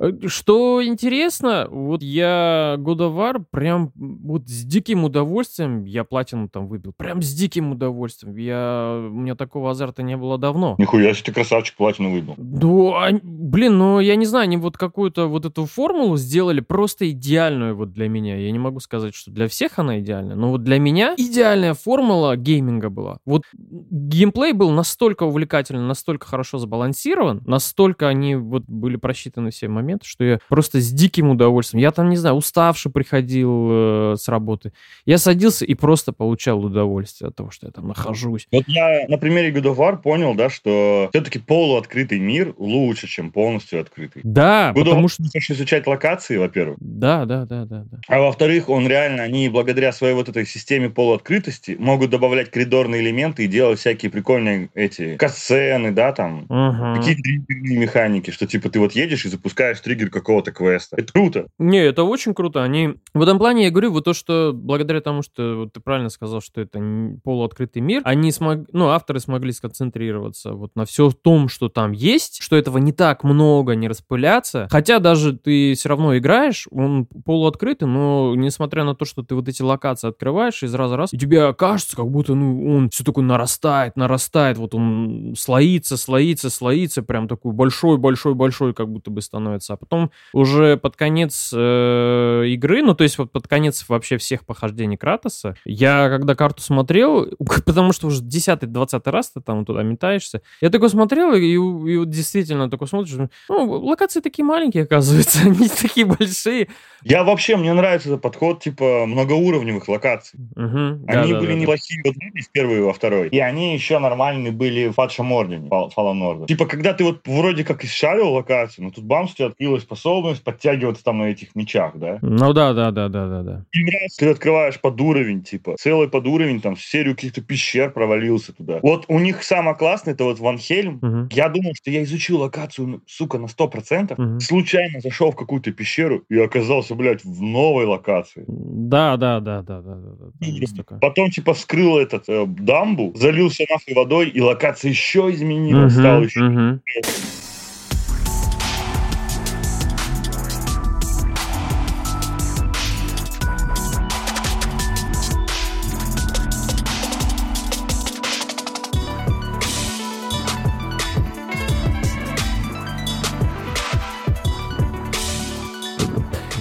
Э, что интересно, вот я War прям вот с диким удовольствием, я платину там выбил, прям с диким удовольствием. Я, у меня такого азарта не было давно. Нихуя себе ты красавчик платину выбил. Да, блин, ну я не знаю, они вот какую-то вот эту формулу сделали просто идеальную вот для меня. Я не могу сказать, что для всех она идеальна, но вот для меня идеальная формула гейминга была. Вот геймплей был настолько увлекательный, настолько хорошо сбалансирован, настолько они вот были просчитаны все моменты, моменты, что я просто с диким удовольствием. Я там, не знаю, уставший приходил э, с работы. Я садился и просто получал удовольствие от того, что я там нахожусь. Вот я на примере God of War понял, да, что все-таки полуоткрытый мир лучше, чем полностью открытый. Да, God потому что... Ты изучать локации, во-первых. Да, да, да, да, да. А во-вторых, он реально, они благодаря своей вот этой системе полуоткрытости могут добавлять коридорные элементы и делать всякие прикольные эти касцены, да, там, uh-huh. какие-то механики, что типа ты вот едешь и запускаешь нажимаешь триггер какого-то квеста. Это круто. Не, это очень круто. Они... В этом плане я говорю, вот то, что благодаря тому, что вот ты правильно сказал, что это полуоткрытый мир, они смогли, ну, авторы смогли сконцентрироваться вот на все том, что там есть, что этого не так много, не распыляться. Хотя даже ты все равно играешь, он полуоткрытый, но несмотря на то, что ты вот эти локации открываешь из раза в раз, и тебе кажется, как будто, ну, он все такое нарастает, нарастает, вот он слоится, слоится, слоится, прям такой большой-большой-большой как будто бы становится а потом уже под конец э, игры, ну, то есть вот под конец вообще всех похождений Кратоса, я когда карту смотрел, потому что уже 10-20 раз ты там туда метаешься, я такой смотрел, и, и вот действительно такой смотришь, ну, локации такие маленькие, оказывается, они такие большие. Я вообще, мне нравится этот подход, типа, многоуровневых локаций. Угу, они да, были да, неплохие да. вот в первой и во второй, и они еще нормальные были в падшем ордене, Fallen Order. Типа, когда ты вот вроде как исшарил локацию, но тут бамс, у открылась способность подтягиваться там на этих мечах, да? Ну да, да, да, да, да, да. И раз ты открываешь под уровень, типа, целый под уровень, там, серию каких-то пещер провалился туда. Вот у них самое классное, это вот Ван Хельм. Угу. Я думал, что я изучил локацию, сука, на 100%. Угу. Случайно зашел в какую-то пещеру и оказался, блядь, в новой локации. Да, да, да, да, да. да, да. Потом, типа, вскрыл этот э, дамбу, залился нахуй водой, и локация еще изменилась, угу, стала еще... Угу.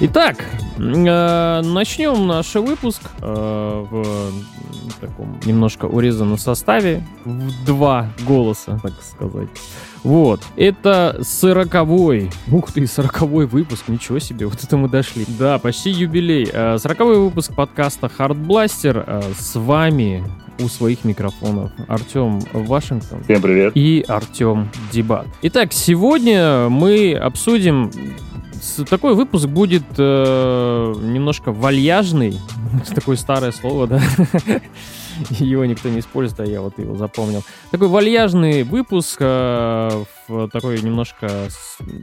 Итак, э, начнем наш выпуск э, в таком немножко урезанном составе, в два голоса, так сказать. Вот, это сороковой, ух ты, сороковой выпуск, ничего себе, вот это мы дошли. Да, почти юбилей. Э, сороковой выпуск подкаста Hardblaster. Э, с вами у своих микрофонов Артем Вашингтон. Всем привет. И Артем Дебат. Итак, сегодня мы обсудим такой выпуск будет э, немножко вальяжный. Такое старое слово, да? Его никто не использует, а я вот его запомнил. Такой вальяжный выпуск э, в такой немножко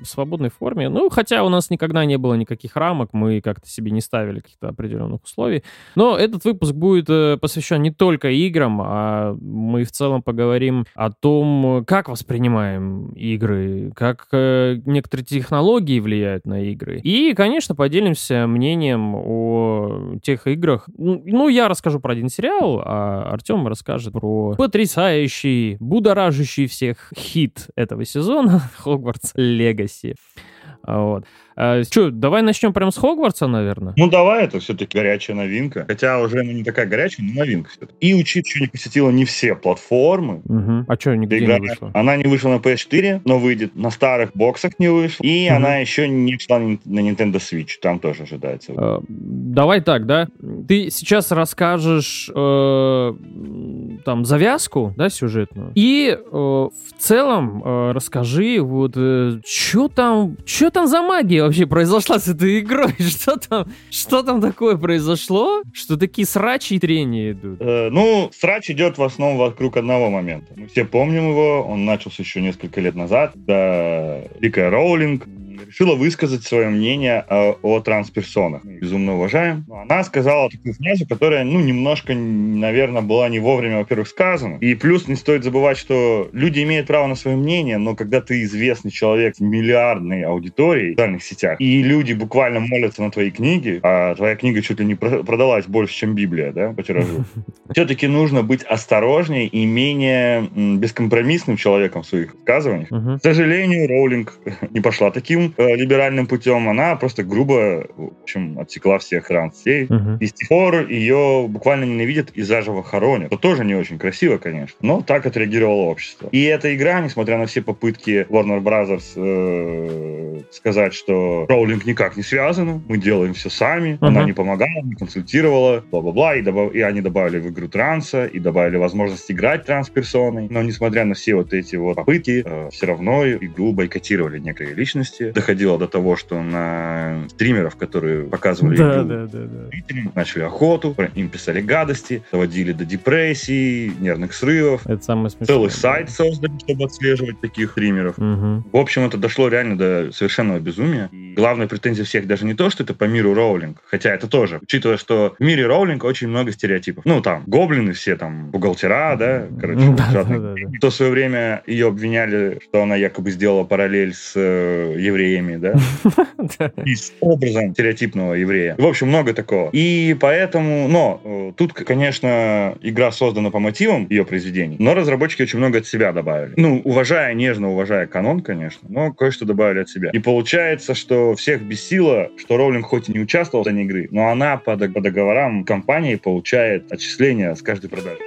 свободной форме. Ну, хотя у нас никогда не было никаких рамок, мы как-то себе не ставили каких-то определенных условий. Но этот выпуск будет э, посвящен не только играм, а мы в целом поговорим о том, как воспринимаем игры, как э, некоторые технологии влияют на игры. И, конечно, поделимся мнением о тех играх. Ну, ну я расскажу про один сериал, а Артем расскажет про потрясающий, будоражащий всех хит этого сезона Хогвартс Легаси. Вот. А, что, давай начнем прямо с Хогвартса, наверное? Ну, давай, это все-таки горячая новинка. Хотя уже ну, не такая горячая, но новинка все-таки. И учит, что не посетила не все платформы. Угу. А что, нигде Игра... не вышла? Она не вышла на PS4, но выйдет на старых боксах не вышла. И угу. она еще не шла на Nintendo Switch. Там тоже ожидается. Э, давай так, да? Ты сейчас расскажешь э, там завязку, да, сюжетную. И э, в целом э, расскажи, вот, э, что там, что там за магия вообще произошла с этой игрой? Что там, что там такое произошло, что такие срачи и трения идут? Э, ну, срач идет в основном вокруг одного момента. Мы все помним его, он начался еще несколько лет назад, когда Дикая Роулинг решила высказать свое мнение о, о трансперсонах. Безумно уважаем. Но она сказала такую фразу, которая, ну, немножко, наверное, была не вовремя, во-первых, сказана. И плюс не стоит забывать, что люди имеют право на свое мнение, но когда ты известный человек с миллиардной аудиторией в социальных сетях, и люди буквально молятся на твои книги, а твоя книга чуть ли не продалась больше, чем Библия, да, по тиражу, все-таки нужно быть осторожнее и менее бескомпромиссным человеком в своих высказываниях. К сожалению, Роулинг не пошла таким э, либеральным путем, она просто грубо, в общем, отсекла всех транс-сетей, и с тех пор ее буквально ненавидят и заживо хоронят. Это тоже не очень красиво, конечно, но так отреагировало общество. И эта игра, несмотря на все попытки Warner Brothers э, сказать, что Роулинг никак не связана, мы делаем все сами, uh-huh. она не помогала, не консультировала, бла-бла-бла, и, добав... и они добавили в игру транса, и добавили возможность играть трансперсоной. Но несмотря на все вот эти вот попытки, э, все равно игру бойкотировали некие личности. Доходило до того, что на стримеров, которые показывали да, игру, да, да, да. начали охоту, им писали гадости, доводили до депрессии, нервных срывов. Это самое смешное. Целый сайт создали, чтобы отслеживать таких стримеров. Угу. В общем, это дошло реально до совершенного безумия. И главная претензия всех даже не то, что это по миру Роулинг, хотя это тоже, учитывая, что в мире Роулинг очень много стереотипов. Ну, там, гоблины все, там, бухгалтера, да, короче, да, да, да, да. То в свое время ее обвиняли, что она якобы сделала параллель с э, евреями, да, и с образом стереотипного еврея. В общем, много такого. И поэтому, но э, тут, конечно, игра создана по мотивам ее произведений, но разработчики очень много от себя добавили. Ну, уважая, нежно уважая канон, конечно, но кое-что добавили от себя. И получается, что всех бесило, что Роулинг хоть и не участвовал в игры, но она по договорам компании получает отчисления с каждой продажи.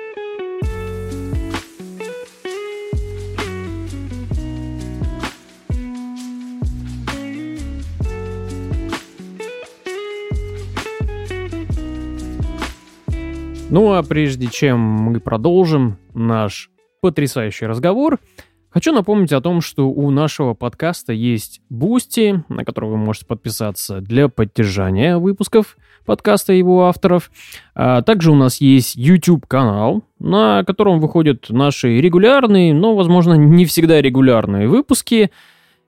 Ну а прежде чем мы продолжим наш потрясающий разговор, хочу напомнить о том, что у нашего подкаста есть Boosty, на который вы можете подписаться для поддержания выпусков подкаста его авторов. А также у нас есть YouTube-канал, на котором выходят наши регулярные, но, возможно, не всегда регулярные выпуски.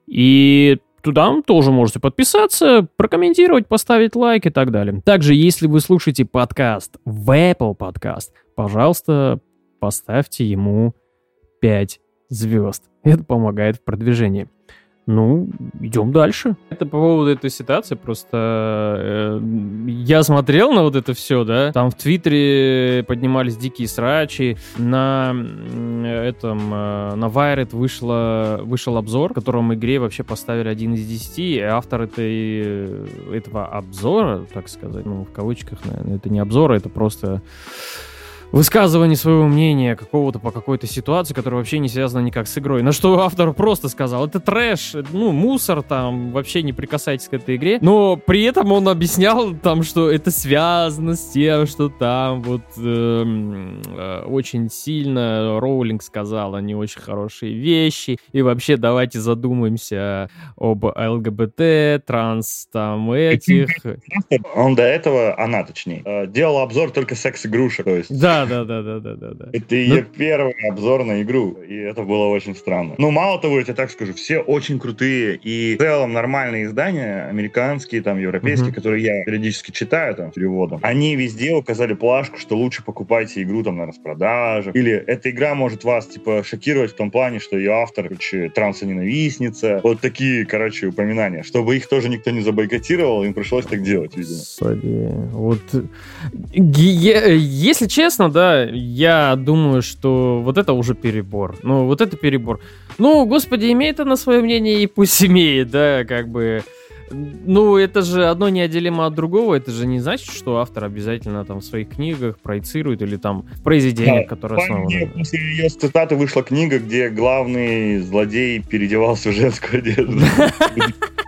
И Туда тоже можете подписаться, прокомментировать, поставить лайк и так далее. Также, если вы слушаете подкаст в Apple Podcast, пожалуйста, поставьте ему 5 звезд. Это помогает в продвижении. Ну, идем дальше. Это по поводу этой ситуации просто... Э, я смотрел на вот это все, да, там в Твиттере поднимались дикие срачи, на этом, э, на Wired вышло, вышел обзор, в котором игре вообще поставили один из десяти, и автор этой, этого обзора, так сказать, ну, в кавычках, наверное, это не обзор, это просто высказывание своего мнения какого-то по какой-то ситуации, которая вообще не связана никак с игрой. На что автор просто сказал, это трэш, ну, мусор там, вообще не прикасайтесь к этой игре. Но при этом он объяснял там, что это связано с тем, что там вот э, э, очень сильно Роулинг сказала не очень хорошие вещи. И вообще давайте задумаемся об ЛГБТ, транс там этих. Он до этого, она точнее, э, делал обзор только секс-игрушек. То есть да, да, да, да, да, да, да. Это ее ну... первый обзор на игру, и это было очень странно. Ну, мало того, я тебе так скажу, все очень крутые, и в целом нормальные издания, американские, там, европейские, которые я периодически читаю, там, переводом, они везде указали плашку, что лучше покупайте игру, там, на распродажах, или эта игра может вас, типа, шокировать в том плане, что ее автор, короче, трансоненавистница, вот такие, короче, упоминания. Чтобы их тоже никто не забойкотировал, им пришлось так делать, видимо. Господи, вот, если честно, да, я думаю, что вот это уже перебор. Ну, вот это перебор. Ну, господи, имеет она свое мнение, и пусть имеет, да, как бы... Ну, это же одно неотделимо от другого. Это же не значит, что автор обязательно там в своих книгах проецирует или там в произведениях, да, которые основаны. После ее цитаты вышла книга, где главный злодей переодевался в женскую одежду.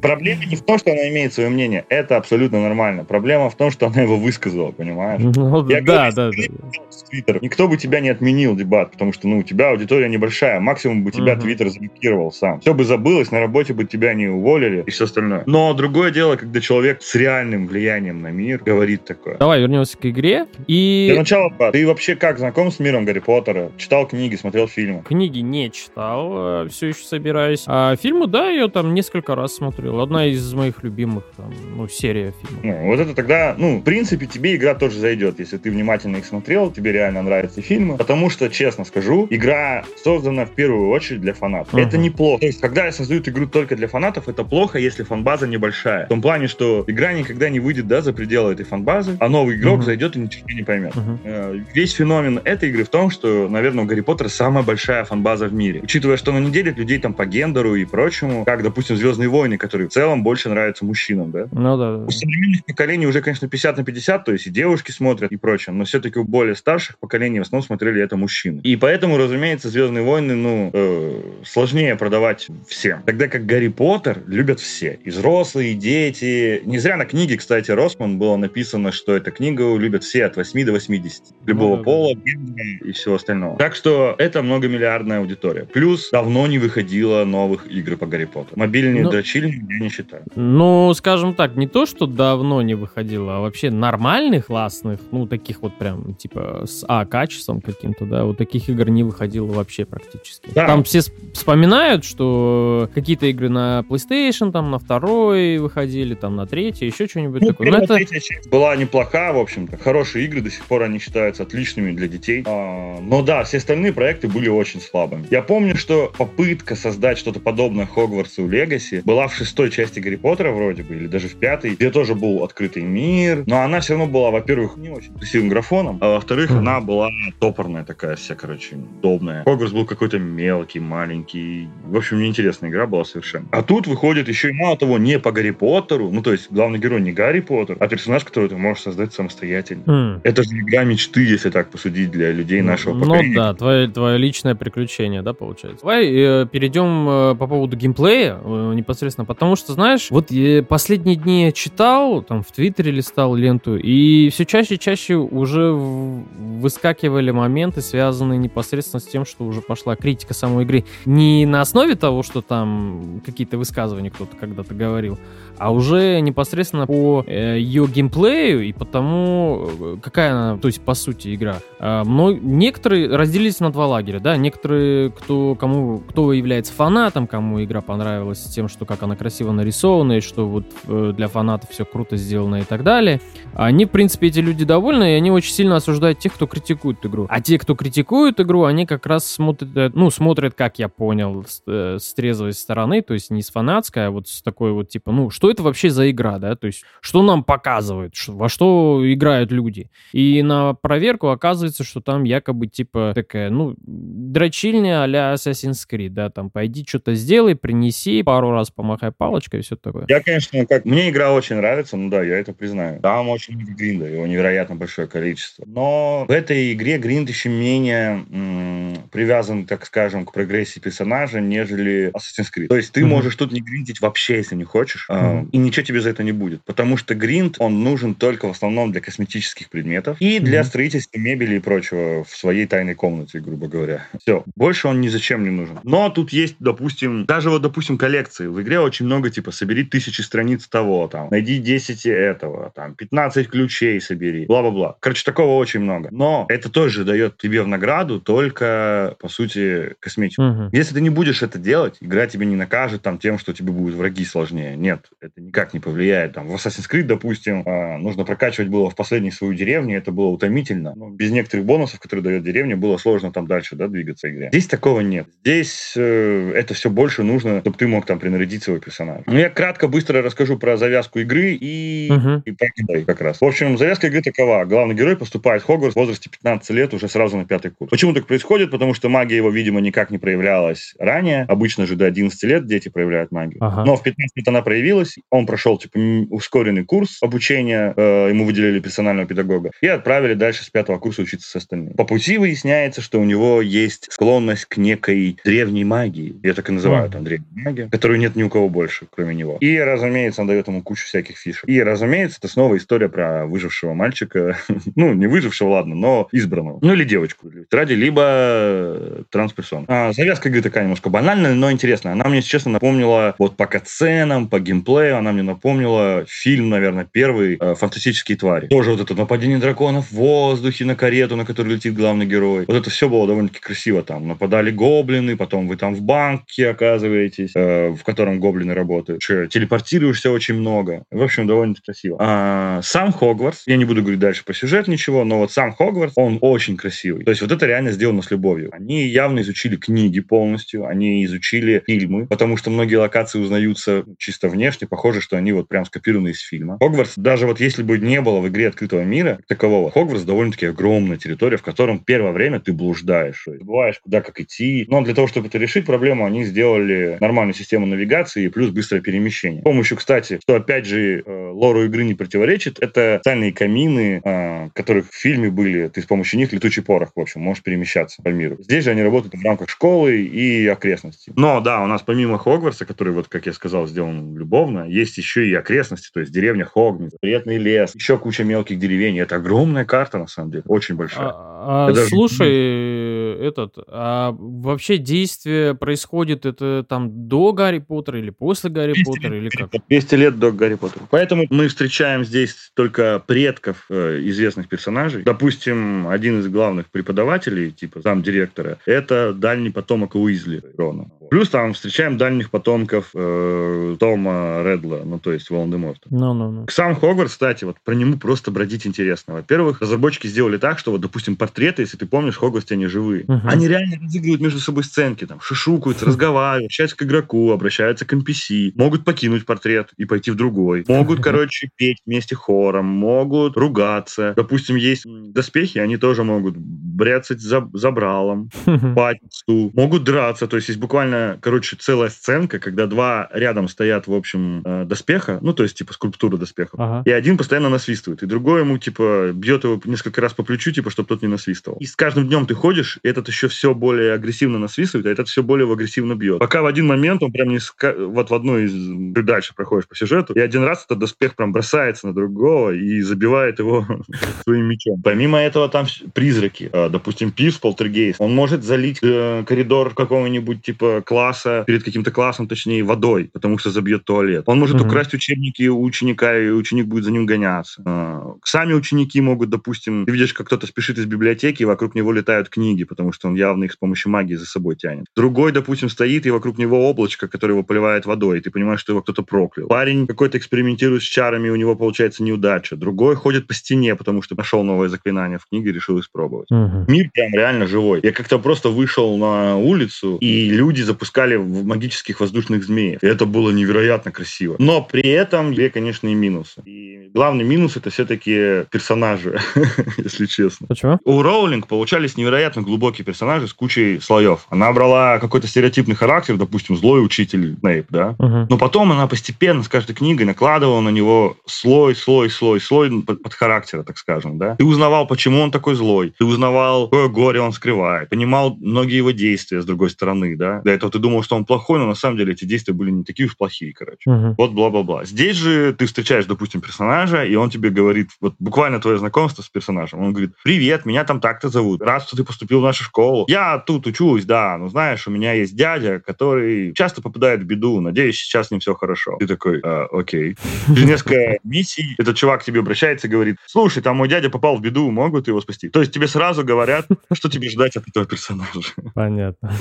Проблема не в том, что она имеет свое мнение. Это абсолютно нормально. Проблема в том, что она его высказала, понимаешь? Ну, Я да, говорю, да, да. Твиттер. Никто бы тебя не отменил дебат, потому что, ну, у тебя аудитория небольшая. Максимум бы тебя. Твиттер заблокировал сам. Все бы забылось, на работе бы тебя не уволили и все остальное. Но другое дело, когда человек с реальным влиянием на мир говорит такое. Давай вернемся к игре. Для И начала, Пат, ты вообще как знаком с миром Гарри Поттера? Читал книги, смотрел фильмы? книги не читал, все еще собираюсь. А фильмы, да, я там несколько раз смотрел. Одна из моих любимых, там, ну, серия фильмов. Ну, вот это тогда, ну, в принципе, тебе игра тоже зайдет, если ты внимательно их смотрел, тебе реально нравятся фильмы. Потому что, честно скажу, игра создана в первую очередь для фанатов. Мгм. Это неплохо. То есть, когда создают игру только для фанатов, это плохо, если фанбаза небольшая. В том плане, что игра никогда не выйдет, да, за пределы этой фанбазы, а новый игрок Мгм. зайдет и ничего не поймет. Э, Весь феномен этой игры в том, что, наверное, у Гарри Поттера самая большая фанбаза в мире. Учитывая, что она не делит людей там по гендеру и прочему, как, допустим, Звездные войны, которые в целом больше нравятся мужчинам, да? Ну да. У современных поколений уже, конечно, 50 на 50, то есть и девушки смотрят и прочее, но все-таки у более старших поколений в основном смотрели это мужчины. И поэтому, разумеется, «Звездные войны», ну, э, сложнее продавать всем. Тогда как «Гарри Поттер» любят все. И взрослые, и дети. Не зря на книге, кстати, Росман было написано, что эта книгу любят все от 8 до 80. Любого Ну да, да. пола, гендера и всего остального. Так что это многомиллиардная аудитория. Плюс давно не выходило новых игр по Гарри Поттеру. Мобильные Ну- дрочильни я не считаю. Ну, скажем так, не то, что давно не выходило, а вообще нормальных, классных, ну, таких вот прям, типа, с А-качеством каким-то, да, вот таких игр не выходило вообще практически. Да. Там все вспоминают, что какие-то игры на PlayStation, там, на второй выходили, там, на третий, еще что-нибудь Ну, такое. Первая, это... третья часть была неплоха, в общем-то. Хорошие игры, до сих пор они считаются отличными для детей. А, но да, все остальные проекты были очень слабыми. Я помню, что попытка создать что-то подобное Хогвартсу Легаси была в шестой части Гарри Поттера вроде бы, или даже в пятой, где тоже был открытый мир. Но она все равно была, во-первых, не очень красивым графоном, а во-вторых, она была топорная такая вся, короче, удобная. Хогвартс был какой-то мелкий, маленький. В общем, неинтересная игра была совершенно. А тут выходит еще и мало того, не по Гарри Поттеру, ну то есть главный герой не Гарри Поттер, а персонаж, который ты можешь создать самостоятельно. М. Это же игра мечты, если так посудить, для людей нашего ну поколения. да, твое, твое личное приключение, да, получается. Давай э, перейдем э, по поводу геймплея э, непосредственно, потому что, знаешь, вот э, последние дни я читал, там в Твиттере листал ленту, и все чаще и чаще уже выскакивали моменты, связанные непосредственно с тем, что уже пошла критика самой игры. Не на основе того, что там какие-то высказывания кто-то когда-то говорил, а уже непосредственно по э, ее геймплею и потому, э, какая она, то есть по сути игра. А, мно- некоторые разделились на два лагеря, да, некоторые, кто, кому, кто является фанатом, кому игра понравилась тем, что как она красиво нарисована, и что вот э, для фанатов все круто сделано и так далее. Они, в принципе, эти люди довольны, и они очень сильно осуждают тех, кто критикует игру. А те, кто критикует игру, они как раз смотрят, э, ну, смотрят, как я понял, с, э, с трезвой стороны, то есть не с фанатской, а вот с такой вот, типа, ну, что это вообще за игра, да, то есть что нам показывают, во что играют люди. И на проверку оказывается, что там якобы, типа, такая, ну, дрочильня а-ля Assassin's Creed, да, там, пойди что-то сделай, принеси, пару раз помахай палочкой и все такое. Я, конечно, как... Мне игра очень нравится, ну да, я это признаю. Там очень много гринда, его невероятно большое количество. Но в этой игре гринд еще менее м, привязан, так скажем, к прогрессии персонажа, нежели Assassin's Creed. То есть ты Мгм. можешь тут не гриндить вообще, если не хочешь, а, Мгм. и ничего тебе за это не будет. Потому что гринд, он нужен только в основном для косметических предметов и для Мгм. строительства мебели и прочего в своей тайной комнате, грубо говоря. Все. Больше он ни зачем не нужен. Но тут есть, допустим, даже вот, допустим, коллекции. В игре очень много, типа, собери тысячи страниц того, там, найди 10 этого, там, 15 ключей собери, бла-бла-бла. Короче, такого очень много. Но это тоже дает тебе в награду только, по сути, косметику. Мгм. Если ты не будешь это делать, игра тебя не накажет там тем, что тебе будут враги сложнее. Нет, это никак не повлияет. Там, в Assassin's Creed, допустим, а, нужно прокачивать было в последней свою деревню, это было утомительно. Но без некоторых бонусов, которые дает деревня, было сложно там дальше да, двигаться в игре. Здесь такого нет. Здесь э, это все больше нужно, чтобы ты мог там принарядить своего персонажа. Ну, я кратко, быстро расскажу про завязку игры и, Мгм. и про геймплей как раз. В общем, завязка игры такова. Главный герой поступает в Хогвартс в возрасте 15 лет уже сразу на пятый курс. Почему так происходит? Потому что магия его, видимо, никак не проявлялась ранее. Обычно же до 11 лет дети проявляют магию. Ага. Но в 15 лет она проявилась. Он Он прошел, типа, ускоренный курс обучения, э, ему выделили персонального педагога, и отправили дальше с пятого курса учиться с остальными. По пути выясняется, что у него есть склонность к некой древней магии. Я так и называю, там, древняя магия, которую нет ни у кого больше, кроме него. И, разумеется, он дает ему кучу всяких фишек. И, разумеется, это снова история про выжившего мальчика. ну, не выжившего, ладно, но избранного. Ну, или девочку. Ради либо трансперсон. А, завязка игры такая немножко банальная, но интересная. Она мне, честно, напомнила вот по катсценам, по геймплею, она мне напомнила фильм, наверное, первый э, «Фантастические твари». Тоже вот это нападение драконов в воздухе на карету, на которой летит главный герой. Вот это все было довольно-таки красиво там. Нападали гоблины, потом вы там в банке оказываетесь, э, в котором гоблины работают. Че, телепортируешься очень много. В общем, довольно-таки красиво. А, сам Хогвартс, я не буду говорить дальше по сюжету ничего, но вот сам Хогвартс, он очень красивый. То есть вот это реально сделано с любовью. Они явно изучили книги полностью, они изучили фильмы, потому что многие локации узнаются чисто внешне, похоже, что они вот прям скопированы из фильма. Хогвартс, даже вот если бы не было в игре открытого мира такового, Хогвартс довольно-таки огромная территория, в котором первое время ты блуждаешь, забываешь, куда как идти. Но для того, чтобы это решить проблему, они сделали нормальную систему навигации и плюс быстрое перемещение. С помощью, кстати, что опять же э, лору игры не противоречит, это специальные камины, э, которых в фильме были, ты с помощью них летучий порох, в общем, можешь перемещаться по миру. Здесь же они работают в рамках школы и окрестностей. Но да, у нас помимо Хогвартса, который, вот, как я сказал, сделан любовно, есть еще и окрестности, то есть деревня Хогни, приятный лес, еще куча мелких деревень. Это огромная карта, на самом деле, очень большая. А, а, слушай, даже... этот, а вообще действие происходит это там до Гарри Поттера или после Гарри Поттера, или как? 200 лет до Гарри Поттера. Поэтому мы встречаем здесь только предков э, известных персонажей. Допустим, один из главных преподавателей, типа зам директора, это дальний потомок Уизли Рона. Плюс там встречаем дальних потомков э, Тома Редла, ну то есть Волан-де-Морта. No, no, no. Сам Хогвартс, кстати, вот про него просто бродить интересно. Во-первых, разработчики сделали так, что вот, допустим, портреты, если ты помнишь, в Хогвартсе они живые. Uh-huh. Они реально разыгрывают между собой сценки, там, шишукаются, разговаривают, общаются к игроку, обращаются к NPC, могут покинуть портрет и пойти в другой. Могут, короче, петь вместе хором, могут ругаться. Допустим, есть доспехи, они тоже могут бряцать за, забралом, патницу, могут драться, то есть есть буквально, короче, целая сценка, когда два рядом стоят, в общем, э, доспеха, ну, то есть, типа, скульптура доспехов, ага. и один постоянно насвистывает, и другой ему, типа, бьет его несколько раз по плечу, типа, чтобы тот не насвистывал. И с каждым днем ты ходишь, и этот еще все более агрессивно насвистывает, а этот все более агрессивно бьет. Пока в один момент он прям не ска... вот в одной из... Ты дальше проходишь по сюжету, и один раз этот доспех прям бросается на другого и забивает его своим мечом. Помимо этого, там призраки. А, допустим, Пивс, полтергейст. Он может залить э, коридор какого-нибудь типа класса, перед каким-то классом, точнее, водой, потому что забьет туалет. Он может mm-hmm. украсть учебники у ученика, и ученик будет за ним гоняться. Э, сами ученики могут, допустим, ты видишь, как кто-то спешит из библиотеки, и вокруг него летают книги, потому что он явно их с помощью магии за собой тянет. Другой, допустим, стоит, и вокруг него облачко, которое его поливает водой, и ты понимаешь, что его кто-то проклял. Парень какой-то экспериментирует с чарами, и у него получается неудача. Другой ходит по стене, потому что нашел новое заклинание в книге, решил испробовать. Угу. Мир прям реально живой. Я как-то просто вышел на улицу, и люди запускали магических воздушных змеев. И это было невероятно красиво. Но при этом есть, конечно, и минусы. И главный минус это все-таки персонажи, если честно. Почему? У Роулинг получались невероятно глубокие персонажи с кучей слоев. Она брала какой-то стереотипный характер, допустим, злой учитель Нейп, да? Угу. Но потом она постепенно с каждой книгой накладывала на него слой, слой, слой, слой под, под характера, так скажем, да? Ты узнавал, почему он такой злой. Ты узнавал, какое горе он скрывает. Понимал многие его действия с другой стороны, да? До этого ты думал, что он плохой, но на самом деле эти действия были не такие уж плохие, короче. Угу. Вот бла-бла-бла. Здесь же ты встречаешь, допустим, персонажа, и он тебе говорит, вот буквально твое знакомство с персонажем. Он говорит, привет, меня там так-то зовут. Рад, что ты поступил в нашу школу. Я тут учусь, да, но знаешь, у меня есть дядя, который часто попадает в беду. Надеюсь, сейчас с ним все хорошо. Ты такой, а, окей. Через несколько миссий этот чувак к тебе обращается и говорит, слушай, там мой дядя попал в беду, могут его спасти? То есть тебе сразу говорят, что тебе ждать от этого персонажа. Понятно.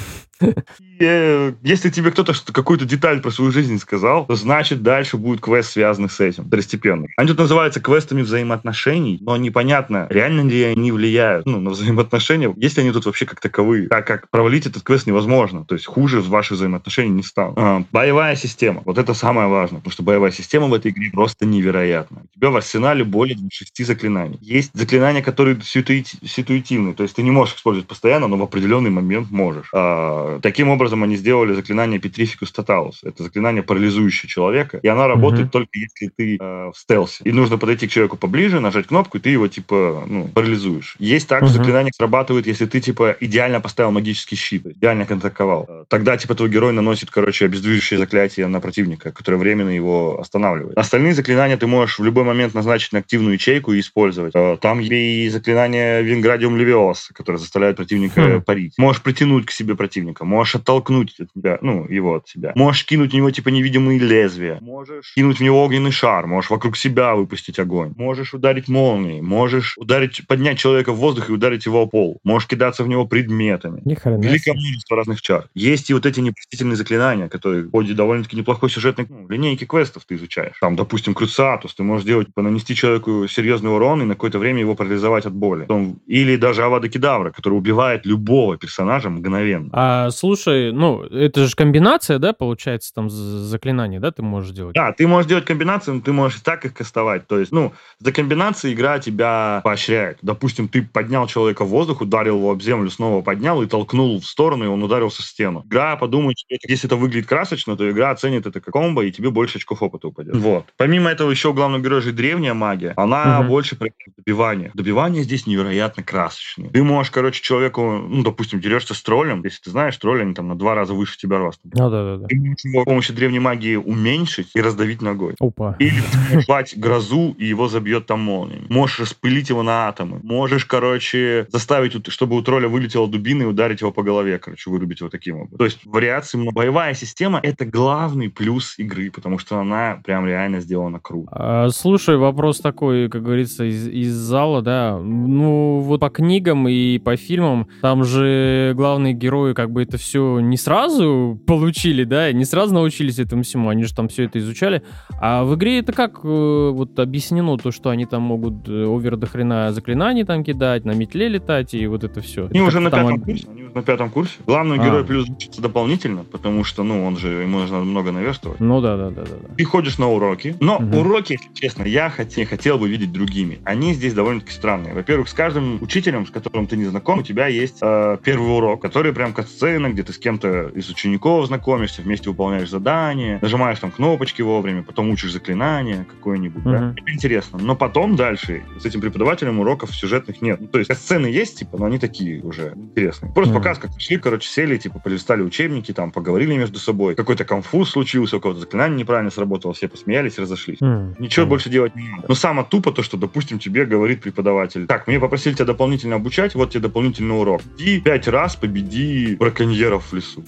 И, э, если тебе кто-то какую-то деталь про свою жизнь сказал, то значит дальше будет квест, связанный с этим, второстепенный. Они тут называются квестами взаимоотношений, но непонятно, реально ли они влияют ну, на взаимоотношения, если они тут вообще как таковые. Так как провалить этот квест невозможно. То есть хуже ваши взаимоотношения не станут. А, боевая система. Вот это самое важное, потому что боевая система в этой игре просто невероятна. У тебя в арсенале более шести заклинаний. Есть заклинания, которые ситуативны, то есть ты не можешь использовать постоянно, но в определенный момент можешь. А, таким образом, они сделали заклинание Petrificus Totalus. Это заклинание, парализующее человека, и оно работает mm-hmm. только если ты э, в стелсе. И нужно подойти к человеку поближе, нажать кнопку, и ты его, типа, ну, парализуешь. Есть также mm-hmm. заклинание, срабатывает, если ты, типа, идеально поставил магический щит, идеально контактовал. Тогда, типа, твой герой наносит, короче, обездвиживающее заклятие на противника, которое временно его останавливает. Остальные заклинания ты можешь в любой момент назначить на активную ячейку и использовать. Э, там и заклинание Винградиум Левиос, которое заставляет противника mm-hmm. парить. Можешь притянуть к себе противника, можешь оттолкнуть от тебя, ну, его от себя. Можешь кинуть в него, типа, невидимые лезвия. Можешь кинуть в него огненный шар, можешь вокруг себя выпустить огонь. Можешь ударить молнией, можешь ударить, поднять человека в воздух и ударить его о пол. Можешь кидаться в него предметами. Великое множество разных чар. Есть и вот эти непростительные заклинания, которые в ходе довольно-таки неплохой сюжетной ну, линейки квестов ты изучаешь. Там, допустим, Круциатус, ты можешь делать, типа, нанести человеку серьезный урон и на какое-то время его парализовать от боли. Потом, или даже Авада Кедавра, который убивает любого персонажа мгновенно. А, слушай, ну, это же комбинация, да, получается, там, заклинаний, да, ты можешь делать? Да, ты можешь делать комбинации, но ты можешь и так их кастовать. То есть, ну, за комбинации игра тебя поощряет. Допустим, ты поднял человека в воздух, ударил его об землю, снова поднял и толкнул в сторону, и он ударился в стену. Игра подумает, если это выглядит красочно, то игра оценит это как комбо, и тебе больше очков опыта упадет. Вот. Помимо этого, еще у главного героя же древняя магия. Она угу. больше про добивание. Добивание здесь невероятно красочное. Ты можешь, короче, человеку, ну, допустим, дерешься с троллем. Если ты знаешь, тролли, они там на два раза выше тебя ростом. Ну, да, да, да. Ты можешь его с помощью древней магии уменьшить и раздавить ногой. Опа. Или послать грозу, и его забьет там молнией. Можешь распылить его на атомы. Можешь, короче, заставить, чтобы у тролля вылетела дубина и ударить его по голове, короче, вырубить его таким образом. То есть вариации. Боевая система — это главный плюс игры, потому что она прям реально сделана круто. А, слушай, вопрос такой, как говорится, из, из зала, да. Ну, вот по книгам и по фильмам, там же главные герои как бы это все не сразу получили, да, не сразу научились этому всему, они же там все это изучали. А в игре это как э, вот объяснено то, что они там могут э, овер до хрена заклинаний там кидать, на метле летать и вот это все. Они это уже на там... пятом курсе, они на пятом курсе. Главный а. герой плюс учится дополнительно, потому что, ну, он же, ему нужно много наверстывать. Ну да, да, да, да. Ты ходишь на уроки, но угу. уроки, если честно, я хотел, хотел бы видеть другими. Они здесь довольно-таки странные. Во-первых, с каждым учителем, с которым ты не знаком, у тебя есть э, первый урок, который прям как сцена, где ты с кем-то из учеников знакомишься, вместе выполняешь задания, нажимаешь там кнопочки вовремя, потом учишь заклинание какое-нибудь. Угу. Да? Это интересно. Но потом дальше с этим преподавателем уроков сюжетных нет. Ну, то есть сцены есть, типа, но они такие уже интересные. Просто угу. Показ, как пришли, короче, сели, типа, полистали учебники, там, поговорили между собой. Какой-то конфуз случился, у кого-то заклинание неправильно сработало, все посмеялись, разошлись. Mm. Ничего mm. больше делать не надо. Но самое тупо то, что, допустим, тебе говорит преподаватель, так, мне попросили тебя дополнительно обучать, вот тебе дополнительный урок. Иди пять раз победи браконьеров в лесу.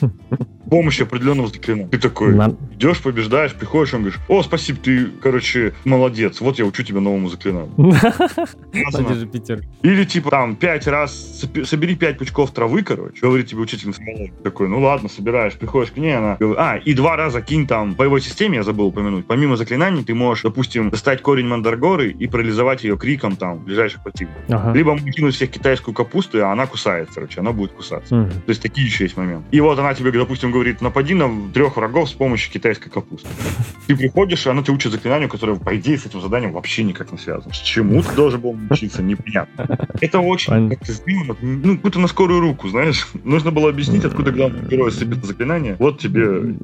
помощи определенного заклинания. Ты такой На... идешь, побеждаешь, приходишь, он говоришь, о, спасибо, ты, короче, молодец, вот я учу тебя новому заклинанию. Или типа там пять раз, собери пять пучков травы, короче, говорит тебе учитель такой, ну ладно, собираешь, приходишь к ней, она говорит, а, и два раза кинь там, в боевой системе, я забыл упомянуть, помимо заклинаний ты можешь, допустим, достать корень мандрагоры и парализовать ее криком там ближайших противников. Ага. Либо кинуть всех китайскую капусту, и она кусается, короче, она будет кусаться. Угу. То есть такие еще есть моменты. И вот она тебе, допустим, говорит, говорит, напади на трех врагов с помощью китайской капусты. Ты приходишь, и она тебя учит заклинанию, которое, по идее, с этим заданием вообще никак не связано. С чему ты должен был учиться, непонятно. Это очень как-то сделано, ну, какую-то на скорую руку, знаешь. Нужно было объяснить, откуда главный герой себе заклинание. Вот тебе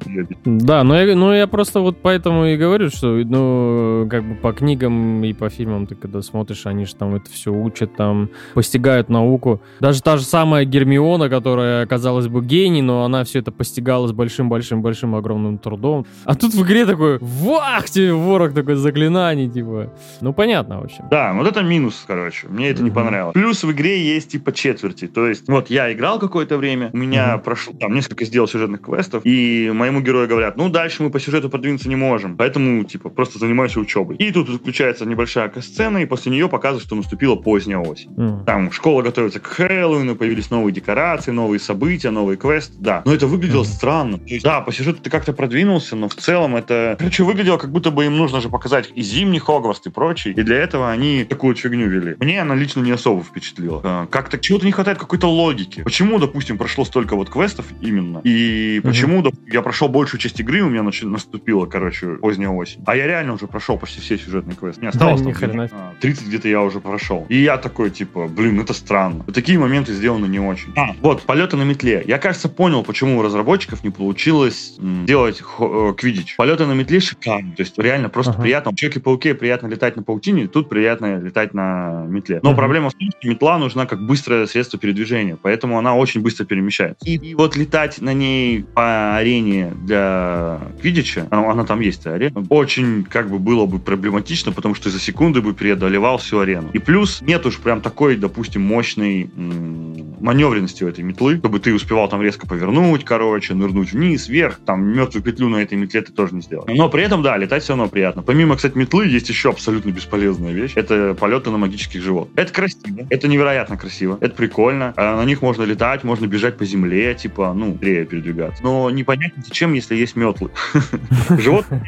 Да, но я, но я просто вот поэтому и говорю, что, ну, как бы по книгам и по фильмам ты когда смотришь, они же там это все учат, там, постигают науку. Даже та же самая Гермиона, которая, казалось бы, гений, но она все это постигает достигалось большим-большим-большим огромным трудом. А тут в игре такой, вах, тебе ворог такой заклинаний, типа. Ну, понятно, в общем. Да, вот это минус, короче. Мне это не понравилось. Плюс в игре есть типа четверти. То есть, вот я играл какое-то время, у меня прошло там несколько сделал сюжетных квестов, и моему герою говорят, ну, дальше мы по сюжету продвинуться не можем, поэтому, типа, просто занимайся учебой. И тут включается небольшая сцена, и после нее показывают, что наступила поздняя осень. Там школа готовится к Хэллоуину, появились новые декорации, новые события, новый квест. Да, но это выглядело странно. То есть, да, по сюжету ты как-то продвинулся, но в целом это... Короче, выглядело, как будто бы им нужно же показать и зимний Хогвартс, и прочее. И для этого они такую фигню вели. Мне она лично не особо впечатлила. А, как-то чего-то не хватает какой-то логики. Почему, допустим, прошло столько вот квестов именно, и почему mm я прошел большую часть игры, у меня наступила, короче, поздняя осень. А я реально уже прошел почти все сюжетные квесты. Не осталось да, там 30 где-то я уже прошел. И я такой, типа, блин, это странно. Такие моменты сделаны не очень. А, вот, полеты на метле. Я, кажется, понял, почему у разработчиков не получилось делать э, квидич. Полеты на метле шикарно. То есть реально просто ага. приятно. В Человеке-пауке приятно летать на паутине, тут приятно летать на метле. Но ага. проблема в том, что метла нужна как быстрое средство передвижения, поэтому она очень быстро перемещается. И, и вот летать на ней по арене для квидича, она, она там есть, арена, очень как бы было бы проблематично, потому что за секунды бы преодолевал всю арену. И плюс нет уж прям такой, допустим, мощной м- маневренности у этой метлы, чтобы ты успевал там резко повернуть, короче, нырнуть вниз, вверх, там мертвую петлю на этой метле ты тоже не сделаешь. Но при этом, да, летать все равно приятно. Помимо, кстати, метлы, есть еще абсолютно бесполезная вещь. Это полеты на магических животных. Это красиво, это невероятно красиво, это прикольно. А на них можно летать, можно бежать по земле, типа, ну, быстрее передвигаться. Но непонятно зачем, если есть метлы. Животное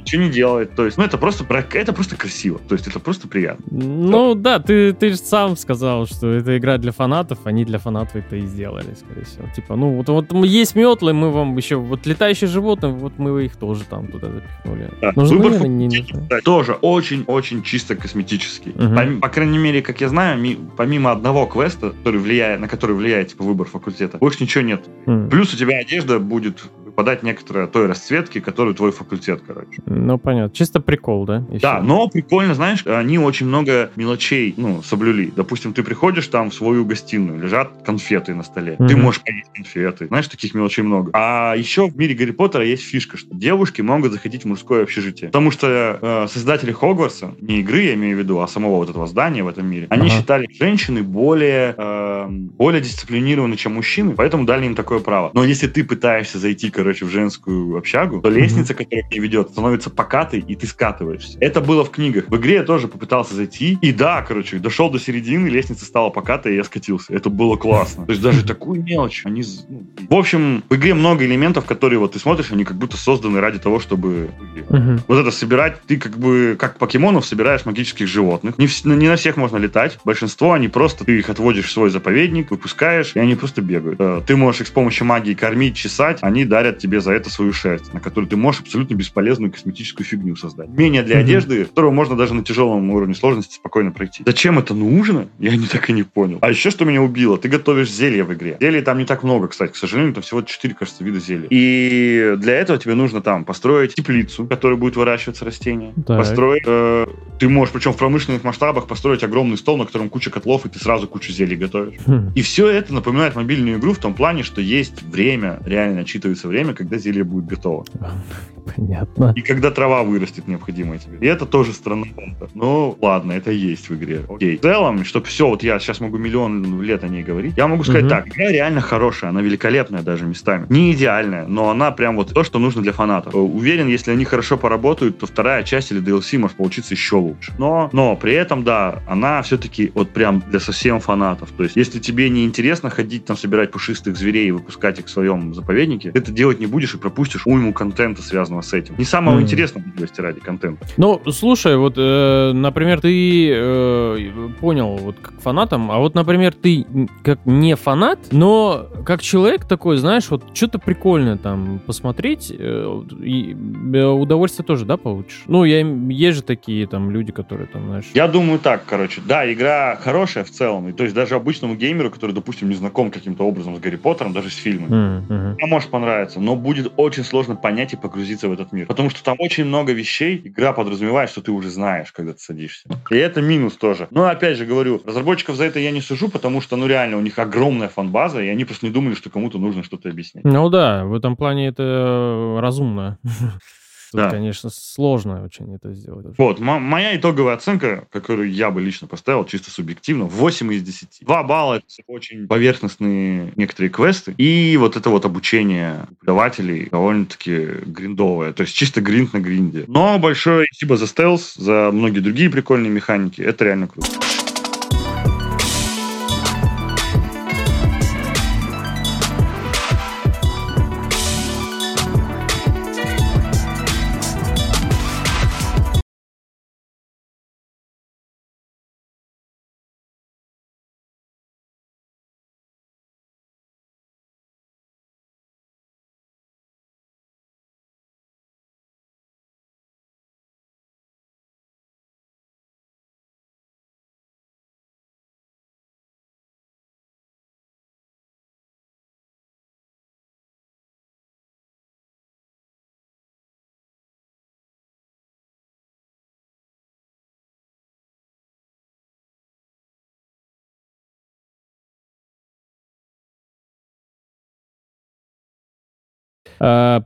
ничего не делает. То есть, ну, это просто, это просто красиво. То есть, это просто приятно. Ну, да, ты, ты же сам сказал, что это игра для фанатов, они для фанатов это и сделали, скорее всего. Типа, ну, вот, вот есть метлы, мы вам еще, вот летающие животные, вот мы их тоже там туда запихнули. Да. Нужно, Выбор не, не тоже очень-очень чисто косметический. Угу. По, по крайней мере, как я знаю, ми, помимо одного квеста, который влияет, на который влияет типа выбор факультета, больше ничего нет. Угу. Плюс у тебя одежда будет подать некоторые той расцветки, которую твой факультет, короче. Ну, понятно. Чисто прикол, да? Еще? Да, но прикольно, знаешь, они очень много мелочей, ну, соблюли. Допустим, ты приходишь там в свою гостиную, лежат конфеты на столе. Mm-hmm. Ты можешь поесть конфеты. Знаешь, таких мелочей много. А еще в мире Гарри Поттера есть фишка, что девушки могут заходить в мужское общежитие. Потому что э, создатели Хогвартса, не игры, я имею в виду, а самого вот этого здания в этом мире, они uh-huh. считали женщины более, э, более дисциплинированы, чем мужчины, поэтому дали им такое право. Но если ты пытаешься зайти, короче, в женскую общагу, то лестница, которая к ней ведет, становится покатой, и ты скатываешься. Это было в книгах. В игре я тоже попытался зайти, и да, короче, дошел до середины, лестница стала покатой, и я скатился. Это было классно. То есть даже такую мелочь они... Ну, в общем, в игре много элементов, которые вот ты смотришь, они как будто созданы ради того, чтобы вот это собирать. Ты как бы, как покемонов, собираешь магических животных. Не, не на всех можно летать. Большинство, они просто, ты их отводишь в свой заповедник, выпускаешь, и они просто бегают. Э, ты можешь их с помощью магии кормить, чесать, они дарят тебе за это свою шерсть, на которую ты можешь абсолютно бесполезную косметическую фигню создать. Менее для mm-hmm. одежды, которую можно даже на тяжелом уровне сложности спокойно пройти. Зачем это нужно? Я не так и не понял. А еще что меня убило, ты готовишь зелье в игре. Зелья там не так много, кстати, к сожалению, там всего 4, кажется, вида зелья. И для этого тебе нужно там построить теплицу, которая будет выращиваться растения. Так. Построить, э, ты можешь, причем в промышленных масштабах, построить огромный стол, на котором куча котлов, и ты сразу кучу зелий готовишь. Хм. И все это напоминает мобильную игру в том плане, что есть время, реально отчитывается время, когда зелье будет готово. Понятно. И когда трава вырастет необходимая тебе. И это тоже странновато. Но ладно, это есть в игре. Окей. В целом, чтобы все, вот я сейчас могу миллион лет о ней говорить, я могу сказать угу. так, игра реально хорошая, она великолепная даже местами. Не идеальная, но она прям вот то, что нужно для фанатов. Уверен, если они хорошо поработают, то вторая часть или DLC может получиться еще лучше. Но, но при этом, да, она все-таки вот прям для совсем фанатов. То есть, если тебе не интересно ходить там собирать пушистых зверей и выпускать их в своем заповеднике, это делать не будешь и пропустишь уйму контента, связанного с этим. Не самого mm. интересного для ради контента. Ну, слушай, вот, э, например, ты э, понял, вот как фанатом, а вот, например, ты как не фанат, но как человек такой, знаешь, вот что-то прикольное там посмотреть, э, и э, удовольствие тоже, да, получишь? Ну, я, есть же такие там люди, которые там, знаешь... Я думаю так, короче, да, игра хорошая в целом, и то есть даже обычному геймеру, который, допустим, не знаком каким-то образом с Гарри Поттером, даже с фильмами, mm-hmm. может понравиться, но будет очень сложно понять и погрузиться в этот мир. Потому что там очень много вещей, игра подразумевает, что ты уже знаешь, когда ты садишься. И это минус тоже. Но опять же говорю, разработчиков за это я не сужу, потому что, ну реально, у них огромная фан-база, и они просто не думали, что кому-то нужно что-то объяснять. Ну да, в этом плане это разумно. Да. конечно, сложно очень это сделать. Вот, моя итоговая оценка, которую я бы лично поставил, чисто субъективно, 8 из 10. 2 балла — это очень поверхностные некоторые квесты, и вот это вот обучение преподавателей довольно-таки гриндовое, то есть чисто гринд на гринде. Но большое спасибо за стелс, за многие другие прикольные механики, это реально круто.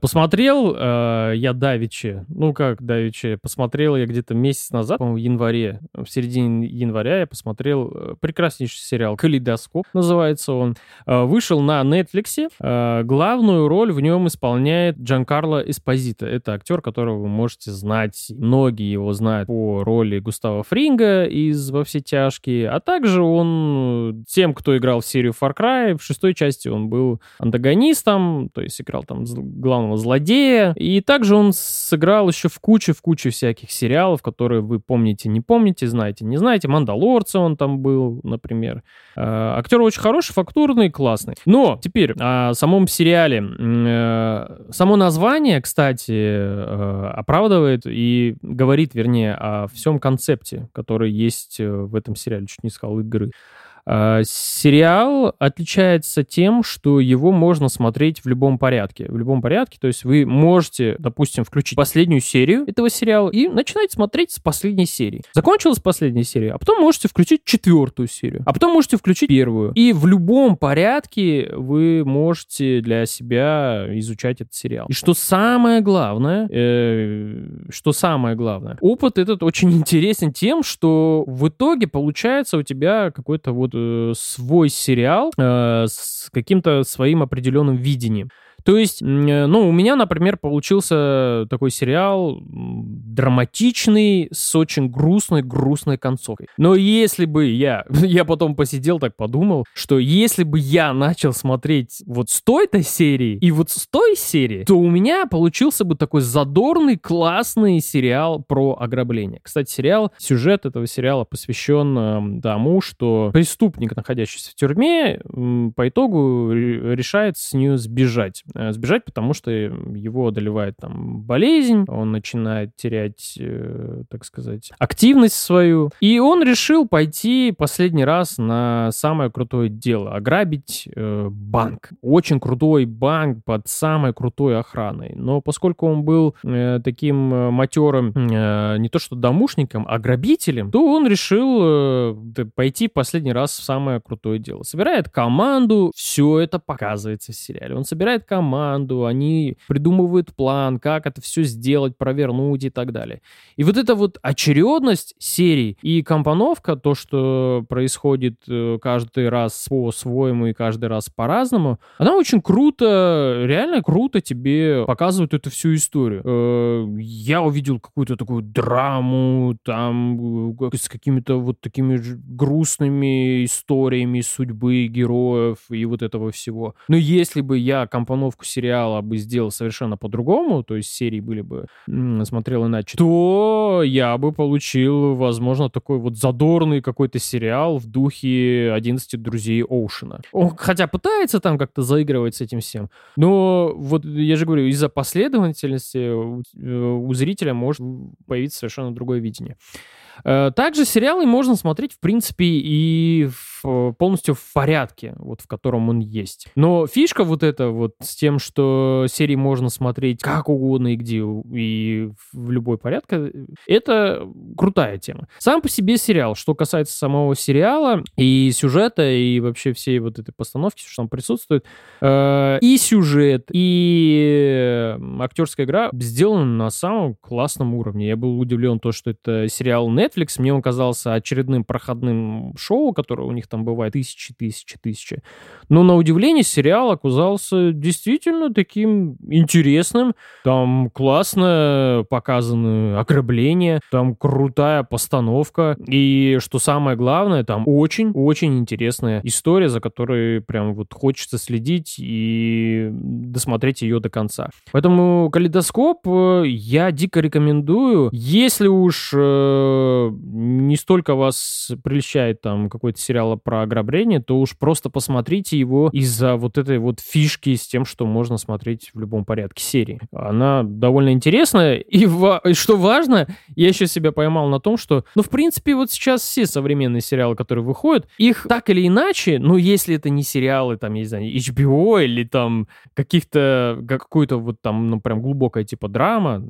Посмотрел э, я Давичи, ну как Давичи, посмотрел я где-то месяц назад, по-моему, в январе, в середине января я посмотрел э, прекраснейший сериал «Калейдоскоп», называется он. Э, вышел на Netflix. Э, главную роль в нем исполняет Джанкарло Эспозито. Это актер, которого вы можете знать. Многие его знают по роли Густава Фринга из «Во все тяжкие», а также он тем, кто играл в серию Far Cry, в шестой части он был антагонистом, то есть играл там главного злодея. И также он сыграл еще в куче, в куче всяких сериалов, которые вы помните, не помните, знаете, не знаете. «Мандалорца» он там был, например. Э, актер очень хороший, фактурный, классный. Но теперь о самом сериале. Э, само название, кстати, э, оправдывает и говорит, вернее, о всем концепте, который есть в этом сериале. Чуть не сказал игры. А, сериал отличается тем, что его можно смотреть в любом порядке. В любом порядке, то есть вы можете, допустим, включить последнюю серию этого сериала и начинать смотреть с последней серии. Закончилась последняя серия, а потом можете включить четвертую серию, а потом можете включить первую. И в любом порядке вы можете для себя изучать этот сериал. И что самое главное, э, что самое главное, опыт этот очень интересен тем, что в итоге получается у тебя какой-то вот э, свой сериал э, с каким-то своим определенным видением. То есть, э, ну, у меня, например, получился такой сериал драматичный, с очень грустной, грустной концовкой. Но если бы я, я потом посидел так подумал, что если бы я начал смотреть вот с той-то серии и вот с той серии, то у меня получился бы такой задорный, классный сериал про ограбление. Кстати, сериал, сюжет этого сериала посвящен э, тому, что преступник, находящийся в тюрьме, по итогу решает с нее сбежать. Э, сбежать, потому что его одолевает там болезнь, он начинает терять, э, так сказать, активность свою. И он решил пойти последний раз на самое крутое дело, ограбить э, банк. Очень крутой банк под самой крутой охраной. Но поскольку он был э, таким э, матерым, э, не то что домушником, а грабителем, то он решил э, пойти последний раз в самое крутое дело. Собирает команду, все это показывается в сериале. Он собирает команду, команду, они придумывают план, как это все сделать, провернуть и так далее. И вот эта вот очередность серий и компоновка, то, что происходит э, каждый раз по-своему и каждый раз по-разному, она очень круто, реально круто тебе показывает эту всю историю. Э, я увидел какую-то такую драму, там, э, с какими-то вот такими грустными историями судьбы героев и вот этого всего. Но если бы я компоновку концовку сериала бы сделал совершенно по-другому, то есть серии были бы смотрел иначе, то я бы получил, возможно, такой вот задорный какой-то сериал в духе 11 друзей Оушена. Он хотя пытается там как-то заигрывать с этим всем, но вот я же говорю, из-за последовательности у, э, у зрителя может появиться совершенно другое видение. Э, также сериалы можно смотреть, в принципе, и в, полностью в порядке, вот в котором он есть. Но фишка вот эта вот с тем, что серии можно смотреть как угодно и где, и в любой порядке, это крутая тема. Сам по себе сериал, что касается самого сериала и сюжета, и вообще всей вот этой постановки, что там присутствует, э, и сюжет, и актерская игра сделаны на самом классном уровне. Я был удивлен то, что это сериал Netflix, Netflix, мне он казался очередным проходным шоу, которое у них там бывает тысячи, тысячи, тысячи. Но на удивление сериал оказался действительно таким интересным. Там классно показаны ограбления, там крутая постановка. И что самое главное, там очень-очень интересная история, за которой прям вот хочется следить и досмотреть ее до конца. Поэтому калейдоскоп я дико рекомендую. Если уж э, не столько вас прельщает там какой-то сериал про ограбление, то уж просто посмотрите его из-за вот этой вот фишки с тем, что можно смотреть в любом порядке серии. Она довольно интересная, и, ва- и что важно, я еще себя поймал на том, что, ну, в принципе, вот сейчас все современные сериалы, которые выходят, их так или иначе, ну, если это не сериалы, там, я не знаю, HBO или там каких-то, какую-то вот там, ну, прям глубокая типа драма,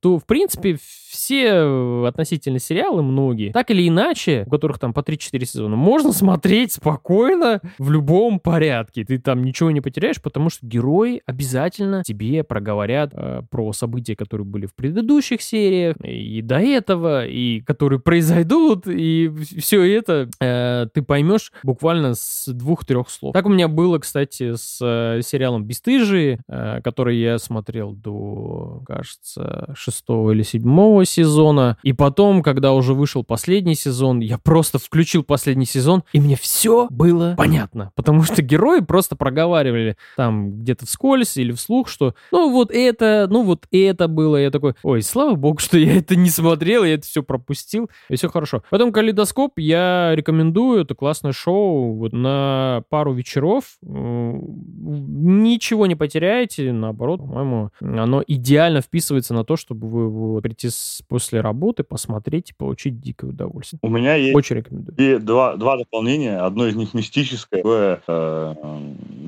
то, в принципе, все относительно длительность сериалы многие, так или иначе, у которых там по 3-4 сезона, можно смотреть спокойно в любом порядке. Ты там ничего не потеряешь, потому что герои обязательно тебе проговорят э, про события, которые были в предыдущих сериях, и до этого, и которые произойдут, и все это э, ты поймешь буквально с двух-трех слов. Так у меня было, кстати, с э, сериалом «Бестыжие», э, который я смотрел до, кажется, шестого или седьмого сезона. И потом, когда уже вышел последний сезон, я просто включил последний сезон, и мне все было понятно. Потому что герои просто проговаривали там где-то вскользь или вслух, что ну вот это, ну вот это было. Я такой, ой, слава богу, что я это не смотрел, я это все пропустил, и все хорошо. Потом «Калейдоскоп» я рекомендую, это классное шоу, вот на пару вечеров. Ничего не потеряете, наоборот, по-моему, оно идеально вписывается на то, чтобы вы, вы прийти с, после работы, посмотреть и получить дикое удовольствие. У меня есть Очень рекомендую. и два, два дополнения. Одно из них мистическое, другое э,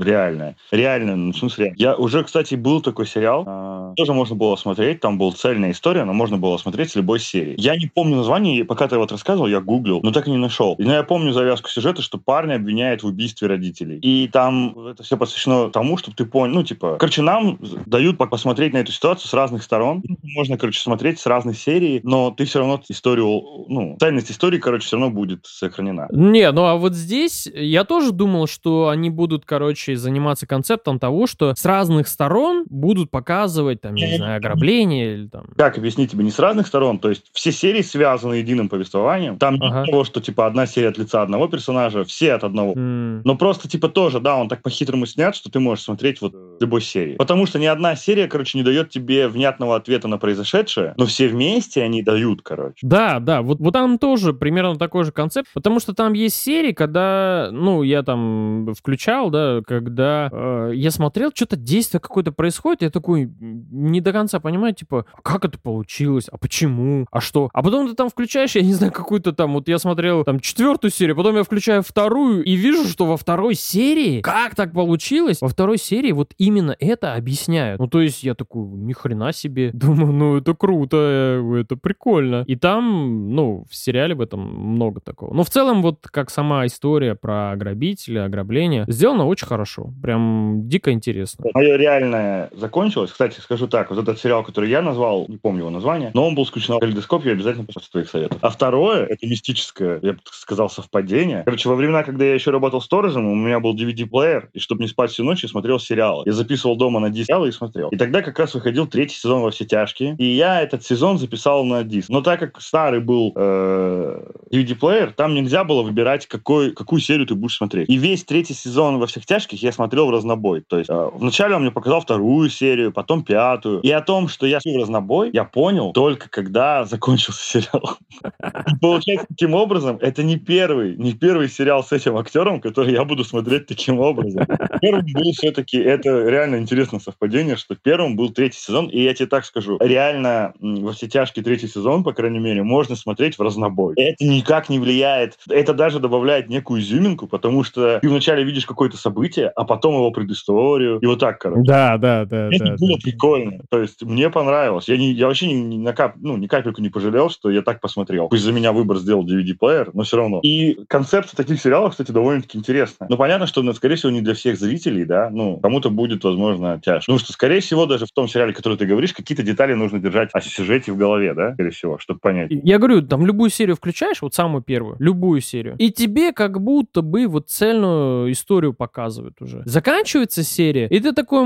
реальное. Реально, ну, в смысле, я уже, кстати, был такой сериал, э, тоже можно было смотреть, там была цельная история, но можно было смотреть с любой серии. Я не помню название, пока ты вот рассказывал, я гуглил, но так и не нашел. Но я помню завязку сюжета, что парня обвиняют в убийстве родителей. И там это все посвящено тому, чтобы ты понял, ну, типа, короче, нам дают посмотреть на эту ситуацию с разных сторон. Можно, короче, смотреть с разных серий, но ты все равно историю, ну, цельность истории, короче, все равно будет сохранена. Не, ну а вот здесь я тоже думал, что они будут, короче, заниматься концептом того, что с разных сторон будут показывать, там, я не знаю, ограбление или там... Как объяснить тебе, не с разных сторон, то есть все серии связаны единым повествованием. Там ага. того, что, типа, одна серия от лица одного персонажа, все от одного. Mm. Но просто, типа, тоже, да, он так по-хитрому снят, что ты можешь смотреть вот любой серии. Потому что ни одна серия, короче, не дает тебе внятного ответа на произошедшее, но все вместе они дают, короче. Да, да, вот, вот там тоже примерно такой же концепт, потому что там есть серии, когда, ну, я там включал, да, когда э, я смотрел, что-то действие какое-то происходит, я такой не до конца понимаю, типа, «А как это получилось, а почему, а что? А потом ты там включаешь, я не знаю, какую-то там, вот я смотрел там четвертую серию, потом я включаю вторую и вижу, что во второй серии, как так получилось, во второй серии вот именно это объясняют. Ну, то есть я такой, ни хрена себе, думаю, ну, это круто, э, это прикольно. И там, ну, в сериале в этом много такого. Но в целом, вот как сама история про грабителя, ограбление, сделана очень хорошо. Прям дико интересно. Мое реальное закончилось. Кстати, скажу так, вот этот сериал, который я назвал, не помню его название, но он был скучно в калейдоскопе, я обязательно после твоих советов. А второе, это мистическое, я бы сказал, совпадение. Короче, во времена, когда я еще работал сторожем, у меня был DVD-плеер, и чтобы не спать всю ночь, я смотрел сериалы. Я записывал дома на диск и смотрел. И тогда как раз выходил третий сезон во все тяжкие, и я этот сезон записал на диск. Но так как старый был э, DVD-плеер, там нельзя было выбирать, какой, какую серию ты будешь смотреть. И весь третий сезон во всех тяжких я смотрел в разнобой. То есть э, вначале он мне показал вторую серию, потом пятую. И о том, что я в разнобой, я понял только когда закончился сериал. Получается, таким образом, это не первый, не первый сериал с этим актером, который я буду смотреть таким образом. Первым был все-таки, это реально интересное совпадение, что первым был третий сезон, и я тебе так скажу, реально во все тяжкие третий сезон, по крайней мере, можно смотреть в разнобой. Это никак не влияет, это даже добавляет некую изюминку, потому что ты вначале видишь какое-то событие, а потом его предысторию, и вот так, короче. Да, да, да. Это да, было да. прикольно. То есть мне понравилось. Я, не, я вообще ни, ни, на кап, ну, ни капельку не пожалел, что я так посмотрел. Пусть за меня выбор сделал DVD-плеер, но все равно. И концепция таких сериалов, кстати, довольно-таки интересная. Но понятно, что, скорее всего, не для всех зрителей, да, ну, кому-то будет, возможно, тяжко. Потому что, скорее всего, даже в том сериале, который ты говоришь, какие-то детали нужно держать о сюжете в голове, да, скорее всего, чтобы понять. Я говорю, там любую серию включаешь, вот самую первую, любую серию, и тебе как будто бы вот цельную историю показывают уже. Заканчивается серия, и ты такой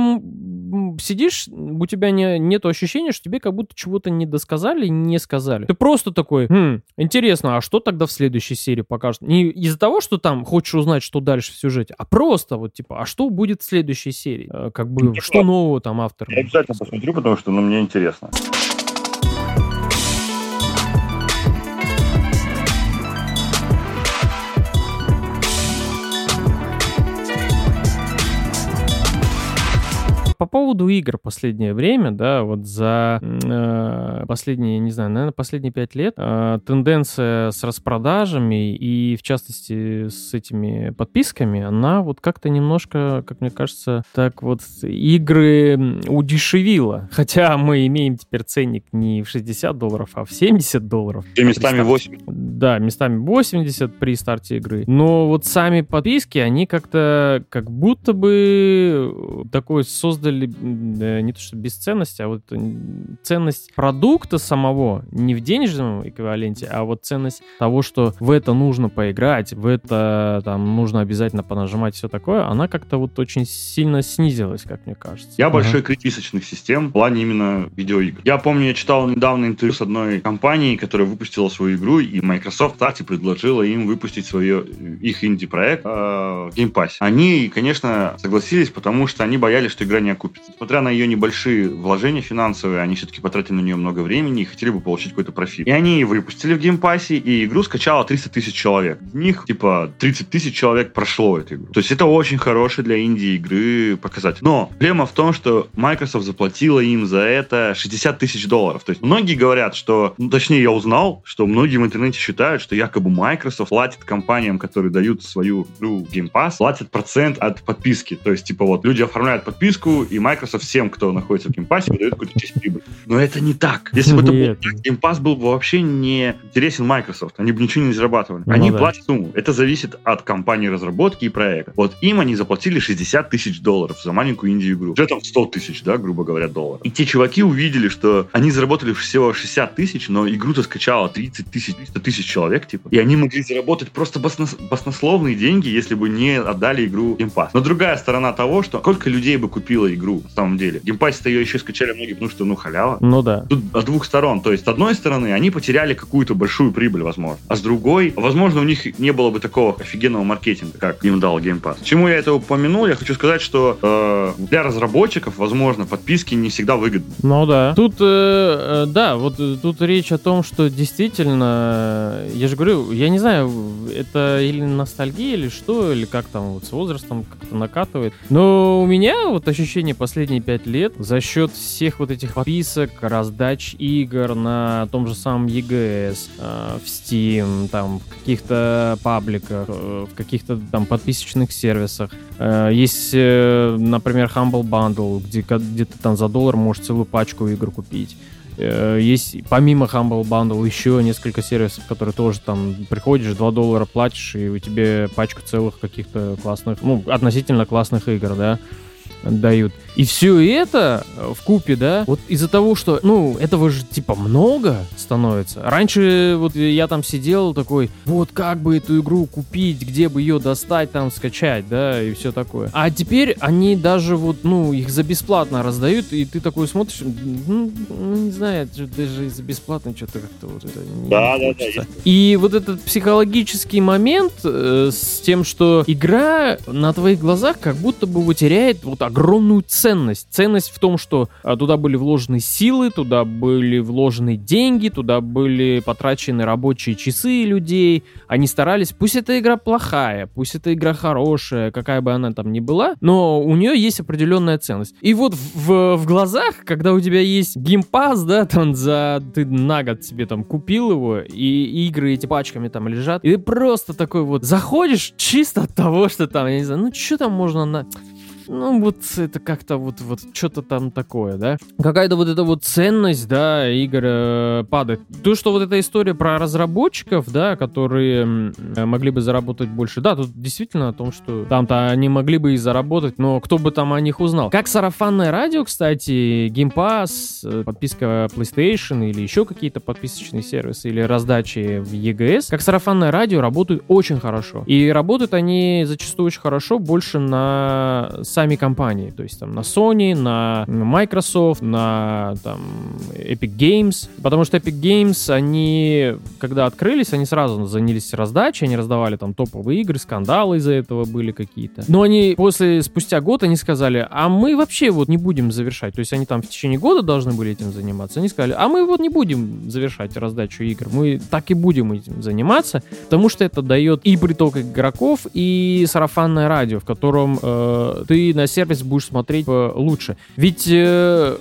сидишь, у тебя не, нет ощущения, что тебе как будто чего-то не досказали, не сказали. Ты просто такой, хм, интересно, а что тогда в следующей серии покажут? Не из-за того, что там хочешь узнать, что дальше в сюжете, а просто вот типа, а что будет в следующей серии? Э, как бы, что нового там автор? Я обязательно посмотрю, потому что, ну, мне интересно. Поводу поводу игр последнее время, да, вот за э, последние, не знаю, наверное, последние пять лет э, тенденция с распродажами и, в частности, с этими подписками, она вот как-то немножко, как мне кажется, так вот игры удешевила. Хотя мы имеем теперь ценник не в 60 долларов, а в 70 долларов. И местами 80. Да, местами 80 при старте игры. Но вот сами подписки, они как-то как будто бы такой создали не то что бесценность, а вот ценность продукта самого не в денежном эквиваленте, а вот ценность того, что в это нужно поиграть, в это там нужно обязательно понажимать все такое, она как-то вот очень сильно снизилась, как мне кажется. Я uh-huh. большой критик систем в плане именно видеоигр. Я помню, я читал недавно интервью с одной компанией, которая выпустила свою игру, и Microsoft, кстати, предложила им выпустить свое, их инди-проект э, в Game Pass. Они, конечно, согласились, потому что они боялись, что игра не окупится. Несмотря на ее небольшие вложения финансовые, они все-таки потратили на нее много времени и хотели бы получить какой-то профит. И они выпустили в Pass, и игру скачало 300 тысяч человек. Из них, типа, 30 тысяч человек прошло эту игру. То есть это очень хороший для Индии игры показатель. Но проблема в том, что Microsoft заплатила им за это 60 тысяч долларов. То есть многие говорят, что, ну, точнее, я узнал, что многие в интернете считают, что якобы Microsoft платит компаниям, которые дают свою игру Game Pass, платит процент от подписки. То есть, типа, вот, люди оформляют подписку, Microsoft всем, кто находится в Pass, выдает какую-то часть прибыли. Но это не так. Если бы это был так, Pass был бы вообще не интересен Microsoft. Они бы ничего не зарабатывали. Ну, они да. платят сумму. Это зависит от компании разработки и проекта. Вот им они заплатили 60 тысяч долларов за маленькую инди-игру. Бюджетом 100 тысяч, да, грубо говоря, долларов. И те чуваки увидели, что они заработали всего 60 тысяч, но игру-то скачало 30 тысяч, 300 тысяч человек, типа. И они могли заработать просто баснос... баснословные деньги, если бы не отдали игру Game Pass. Но другая сторона того, что сколько людей бы купило игру, на самом деле. Pass-то ее еще скачали многие, потому что, ну, халява. Ну да. Тут с двух сторон. То есть, с одной стороны, они потеряли какую-то большую прибыль, возможно. А с другой, возможно, у них не было бы такого офигенного маркетинга, как им дал Game Pass. Чему я это упомянул? Я хочу сказать, что э, для разработчиков, возможно, подписки не всегда выгодны. Ну да. Тут, э, э, да, вот э, тут речь о том, что действительно, я же говорю, я не знаю, это или ностальгия, или что, или как там вот с возрастом как-то накатывает. Но у меня вот ощущение последние пять лет за счет всех вот этих подписок, раздач игр на том же самом EGS, э, в Steam, там, в каких-то пабликах, э, в каких-то там подписочных сервисах. Э, есть, э, например, Humble Bundle, где, где ты там за доллар можешь целую пачку игр купить. Э, есть помимо Humble Bundle еще несколько сервисов, которые тоже там приходишь, 2 доллара платишь, и у тебя пачку целых каких-то классных, ну, относительно классных игр, да, дают. И все это э, в купе, да, вот из-за того, что, ну, этого же типа много становится. Раньше вот я там сидел такой, вот как бы эту игру купить, где бы ее достать, там скачать, да, и все такое. А теперь они даже вот, ну, их за бесплатно раздают, и ты такой смотришь, ну, ну не знаю, даже за бесплатно что-то как-то вот это не да, да, да. И вот этот психологический момент э, с тем, что игра на твоих глазах как будто бы вытеряет вот огромную ценность ценность. Ценность в том, что а, туда были вложены силы, туда были вложены деньги, туда были потрачены рабочие часы людей. Они старались, пусть эта игра плохая, пусть эта игра хорошая, какая бы она там ни была, но у нее есть определенная ценность. И вот в, в глазах, когда у тебя есть геймпас, да, там за ты на год себе там купил его, и игры эти пачками там лежат, и ты просто такой вот заходишь чисто от того, что там, я не знаю, ну что там можно на ну, вот это как-то вот, вот что-то там такое, да. Какая-то вот эта вот ценность, да, игр э, падает. То, что вот эта история про разработчиков, да, которые э, могли бы заработать больше. Да, тут действительно о том, что там-то они могли бы и заработать, но кто бы там о них узнал. Как сарафанное радио, кстати, Game Pass, э, подписка PlayStation или еще какие-то подписочные сервисы или раздачи в EGS, как сарафанное радио работают очень хорошо. И работают они зачастую очень хорошо больше на сами компании, то есть там на Sony, на Microsoft, на там Epic Games, потому что Epic Games, они, когда открылись, они сразу занялись раздачей, они раздавали там топовые игры, скандалы из-за этого были какие-то. Но они после, спустя год, они сказали, а мы вообще вот не будем завершать, то есть они там в течение года должны были этим заниматься, они сказали, а мы вот не будем завершать раздачу игр, мы так и будем этим заниматься, потому что это дает и приток игроков, и сарафанное радио, в котором э, ты на сервис будешь смотреть э, лучше. Ведь э,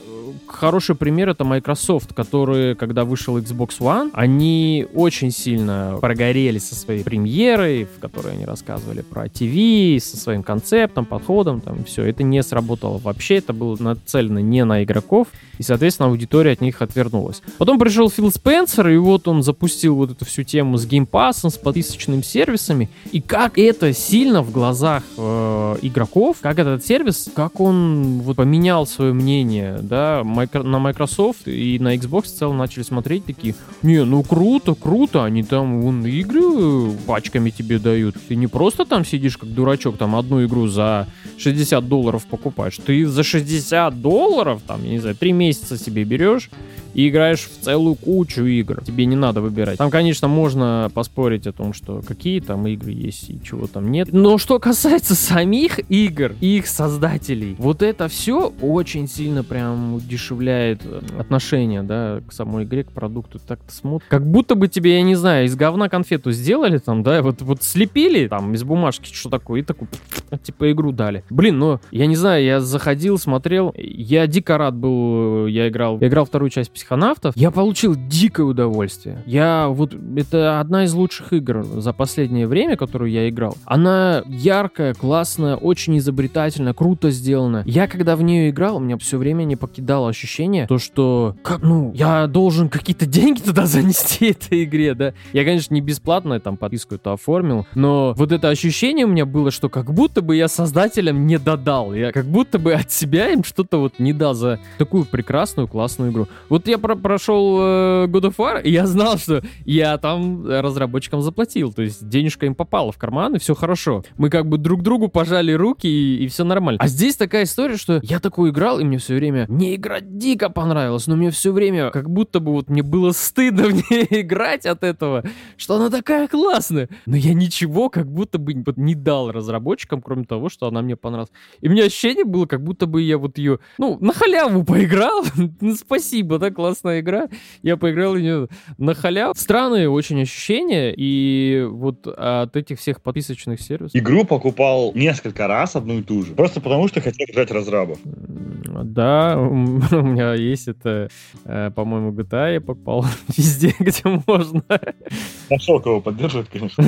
хороший пример это Microsoft, которые, когда вышел Xbox One, они очень сильно прогорели со своей премьерой, в которой они рассказывали про TV, со своим концептом, подходом, там все. Это не сработало вообще, это было нацелено не на игроков, и, соответственно, аудитория от них отвернулась. Потом пришел Фил Спенсер, и вот он запустил вот эту всю тему с геймпасом, с подписочными сервисами, и как это сильно в глазах э, игроков, как этот сервис, как он вот поменял свое мнение, да, на Microsoft и на Xbox в целом начали смотреть такие, не, ну круто, круто, они там вон игры пачками тебе дают. Ты не просто там сидишь как дурачок, там одну игру за 60 долларов покупаешь, ты за 60 долларов, там, я не знаю, 3 месяца себе берешь и играешь в целую кучу игр. Тебе не надо выбирать. Там, конечно, можно поспорить о том, что какие там игры есть и чего там нет. Но что касается самих игр и их создателей, вот это все очень сильно прям удешевляет э, отношение, да, к самой игре, к продукту. Так ты смотришь. Как будто бы тебе, я не знаю, из говна конфету сделали там, да, вот, вот слепили там из бумажки, что такое, и такую, типа, игру дали. Блин, ну, я не знаю, я заходил, смотрел, я дико рад был, я играл, я играл вторую часть психонавтов, я получил дикое удовольствие. Я вот, это одна из лучших игр за последнее время, которую я играл. Она яркая, классная, очень изобретательная, круто сделана. Я когда в нее играл, у меня все время не покидало ощущение, то что, как, ну, я должен какие-то деньги туда занести этой игре, да. Я, конечно, не бесплатно там подписку эту оформил, но вот это ощущение у меня было, что как будто бы я создателям не додал. Я как будто бы от себя им что-то вот не дал за такую прекрасную, классную игру. Вот я я про прошел э, God of War, я знал, что я там разработчикам заплатил. То есть денежка им попала в карман, и все хорошо. Мы как бы друг другу пожали руки, и, и все нормально. А здесь такая история, что я такой играл, и мне все время не игра дико понравилась, но мне все время как будто бы вот мне было стыдно в ней играть от этого, что она такая классная. Но я ничего как будто бы вот не дал разработчикам, кроме того, что она мне понравилась. И у меня ощущение было, как будто бы я вот ее, ну, на халяву поиграл. ну, спасибо, так классная игра. Я поиграл в нее на халяву. Странные очень ощущения, и вот от этих всех подписочных сервисов... Игру покупал несколько раз одну и ту же, просто потому что хотел играть разрабов. Да, у меня есть это, э, по-моему, GTA я покупал везде, где можно. Нашел кого поддерживать, конечно.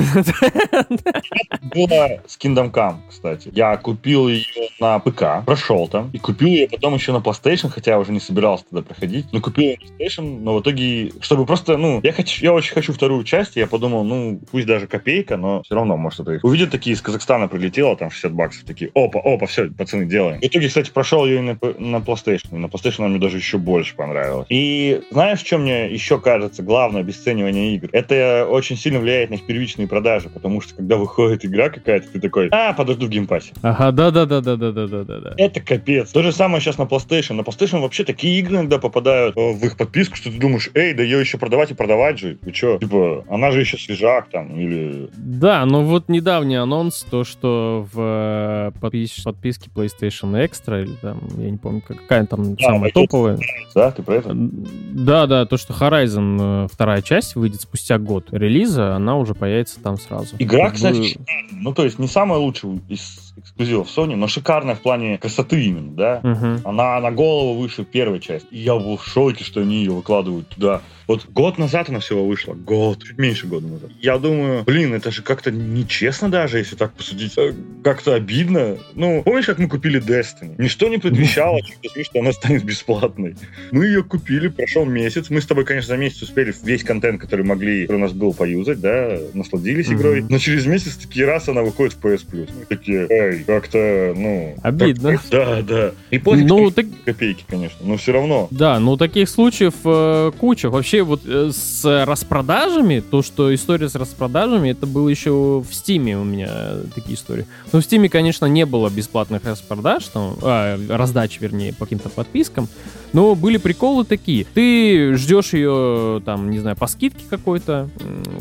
Было с Kingdom Come, кстати. Я купил ее на ПК, прошел там, и купил ее потом еще на PlayStation, хотя я уже не собирался туда проходить, но купил PlayStation, но в итоге, чтобы просто, ну, я хочу, я очень хочу вторую часть, я подумал, ну, пусть даже копейка, но все равно, может, это... Увидел такие из Казахстана прилетело, там 60 баксов, такие, опа, опа, все, пацаны, делаем. В итоге, кстати, прошел ее и на, на PlayStation, и на PlayStation она мне даже еще больше понравилась. И знаешь, что мне еще кажется главное обесценивание игр? Это очень сильно влияет на их первичные продажи, потому что когда выходит игра какая-то, ты такой, а, подожду в Game Pass е. Ага, да-да-да-да-да-да-да. Это капец. То же самое сейчас на PlayStation. На PlayStation вообще такие игры иногда попадают в их подписку, что ты думаешь, эй, да ее еще продавать и продавать же. Вы что? Типа, она же еще свежак там, или... Да, но вот недавний анонс, то, что в э, подпис... подписке PlayStation Extra, или там, я не помню, какая там да, самая топовая. Да, ты про это? Да, да, то, что Horizon э, вторая часть выйдет спустя год релиза, она уже появится там сразу. Игра, как кстати, бы... ну, то есть не самая лучшая из эксклюзивов Sony, но шикарная в плане красоты именно, да. Угу. Она на голову выше первой части. И я был в шоке, что они ее выкладывают туда. Вот год назад она всего вышла. Год, чуть меньше года назад. Я думаю, блин, это же как-то нечестно даже, если так посудить. Э, как-то обидно. Ну, помнишь, как мы купили Destiny? Ничто не предвещало, что она станет бесплатной. Мы ее купили, прошел месяц. Мы с тобой, конечно, за месяц успели весь контент, который могли, который у нас был, поюзать, да, насладились игрой. Но через месяц такие раз она выходит в PS Plus. Мы такие, эй, как-то, ну... Обидно. Да, да. И после ну, так... копейки, конечно, но все равно. Да, ну таких случаев э, куча. Вообще вообще вот э, с распродажами, то, что история с распродажами, это было еще в Стиме у меня такие истории. Но в Стиме, конечно, не было бесплатных распродаж, там, а, раздач, вернее, по каким-то подпискам. Но были приколы такие. Ты ждешь ее, там, не знаю, по скидке какой-то.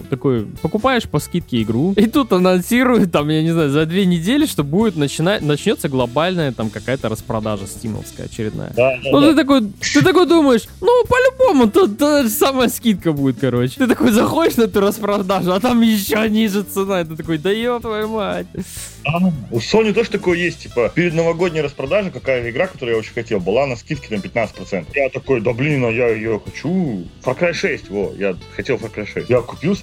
Такой, покупаешь по скидке игру. И тут анонсируют, там, я не знаю, за две недели, что будет начинать, начнется глобальная там какая-то распродажа стимовская очередная. Да, да, ну, да. ты такой, ты такой думаешь, ну, по-любому, тут та же самая скидка будет, короче. Ты такой заходишь на эту распродажу, а там еще ниже цена. И ты такой, да ёб твою мать. А, у Sony тоже такое есть, типа, перед новогодней распродажей какая игра, которую я очень хотел, была на скидке на 15%. Я такой, да блин, а я ее хочу. Far Cry 6, во, я хотел Far Cry 6. Я купил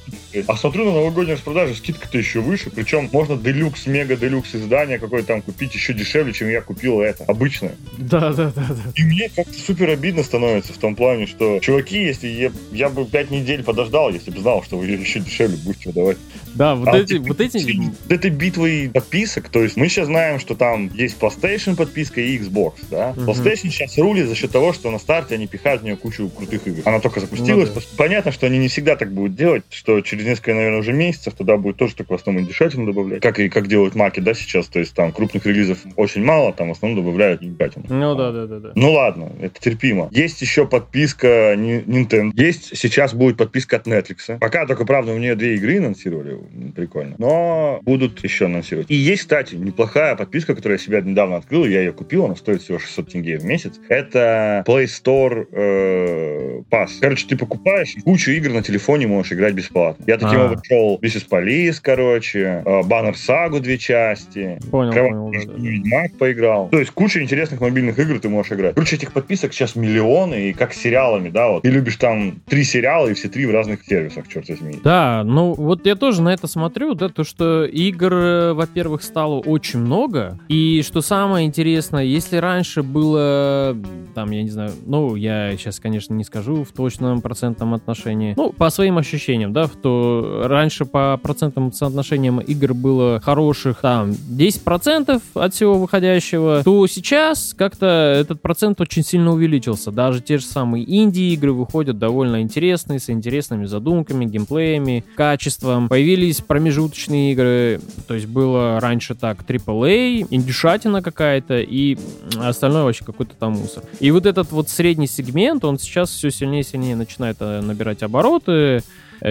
а смотрю на новогоднюю распродажу, скидка-то еще выше, причем можно делюкс, мега делюкс издание какое-то там купить еще дешевле, чем я купил это, обычное. Да, да, да, да. И мне как-то супер обидно становится в том плане, что, чуваки, если я, я бы 5 недель подождал, если бы знал, что вы еще дешевле будете выдавать. Да, вот а эти, вот эти... Этой битвой подписок, то есть мы сейчас знаем, что там есть PlayStation подписка и Xbox, да? Uh-huh. PlayStation сейчас рулит за счет того, что на старте они пихают в нее кучу крутых игр. Она только запустилась. Ну, да. Понятно, что они не всегда так будут делать, что через несколько, наверное, уже месяцев туда будет тоже только в основном дешатину добавлять. Как и как делают маки, да, сейчас. То есть там крупных релизов очень мало, там в основном добавляют дешатину. Ну да, да, да, да. Ну ладно, это терпимо. Есть еще подписка Nintendo. Есть сейчас будет подписка от Netflix. Пока только, правда, у нее две игры анонсировали. Прикольно. Но будут еще анонсировать. И есть, кстати, неплохая подписка, которую я себя недавно открыл. Я ее купил, она стоит всего 600 тенге в месяц. Это Play Store э, Pass. Короче, ты покупаешь кучу игр на телефоне можешь играть бесплатно. Я таким образом шел This Police, короче, Баннер Сагу две части. Понял, понял. Ведьмак поиграл. То есть куча интересных мобильных игр ты можешь играть. Короче, этих подписок сейчас миллионы, и как с сериалами, да, вот. Ты любишь там три сериала, и все три в разных сервисах, черт возьми. Да, ну вот я тоже на это смотрю, да, то, что игр, э, во-первых, стало очень много, и что самое интересное, если раньше было, там, я не знаю, ну, я сейчас, конечно, не скажу в точном процентном отношении, ну, по своим ощущениям, да, то раньше по процентным соотношениям игр было хороших, там, 10% от всего выходящего, то сейчас как-то этот процент очень сильно увеличился. Даже те же самые инди-игры выходят довольно интересные, с интересными задумками, геймплеями, качеством. Появились промежуточные игры, то есть было раньше так AAA, индюшатина какая-то и остальное вообще какой-то там мусор. И вот этот вот средний сегмент, он сейчас все сильнее и сильнее начинает э, набирать обороты,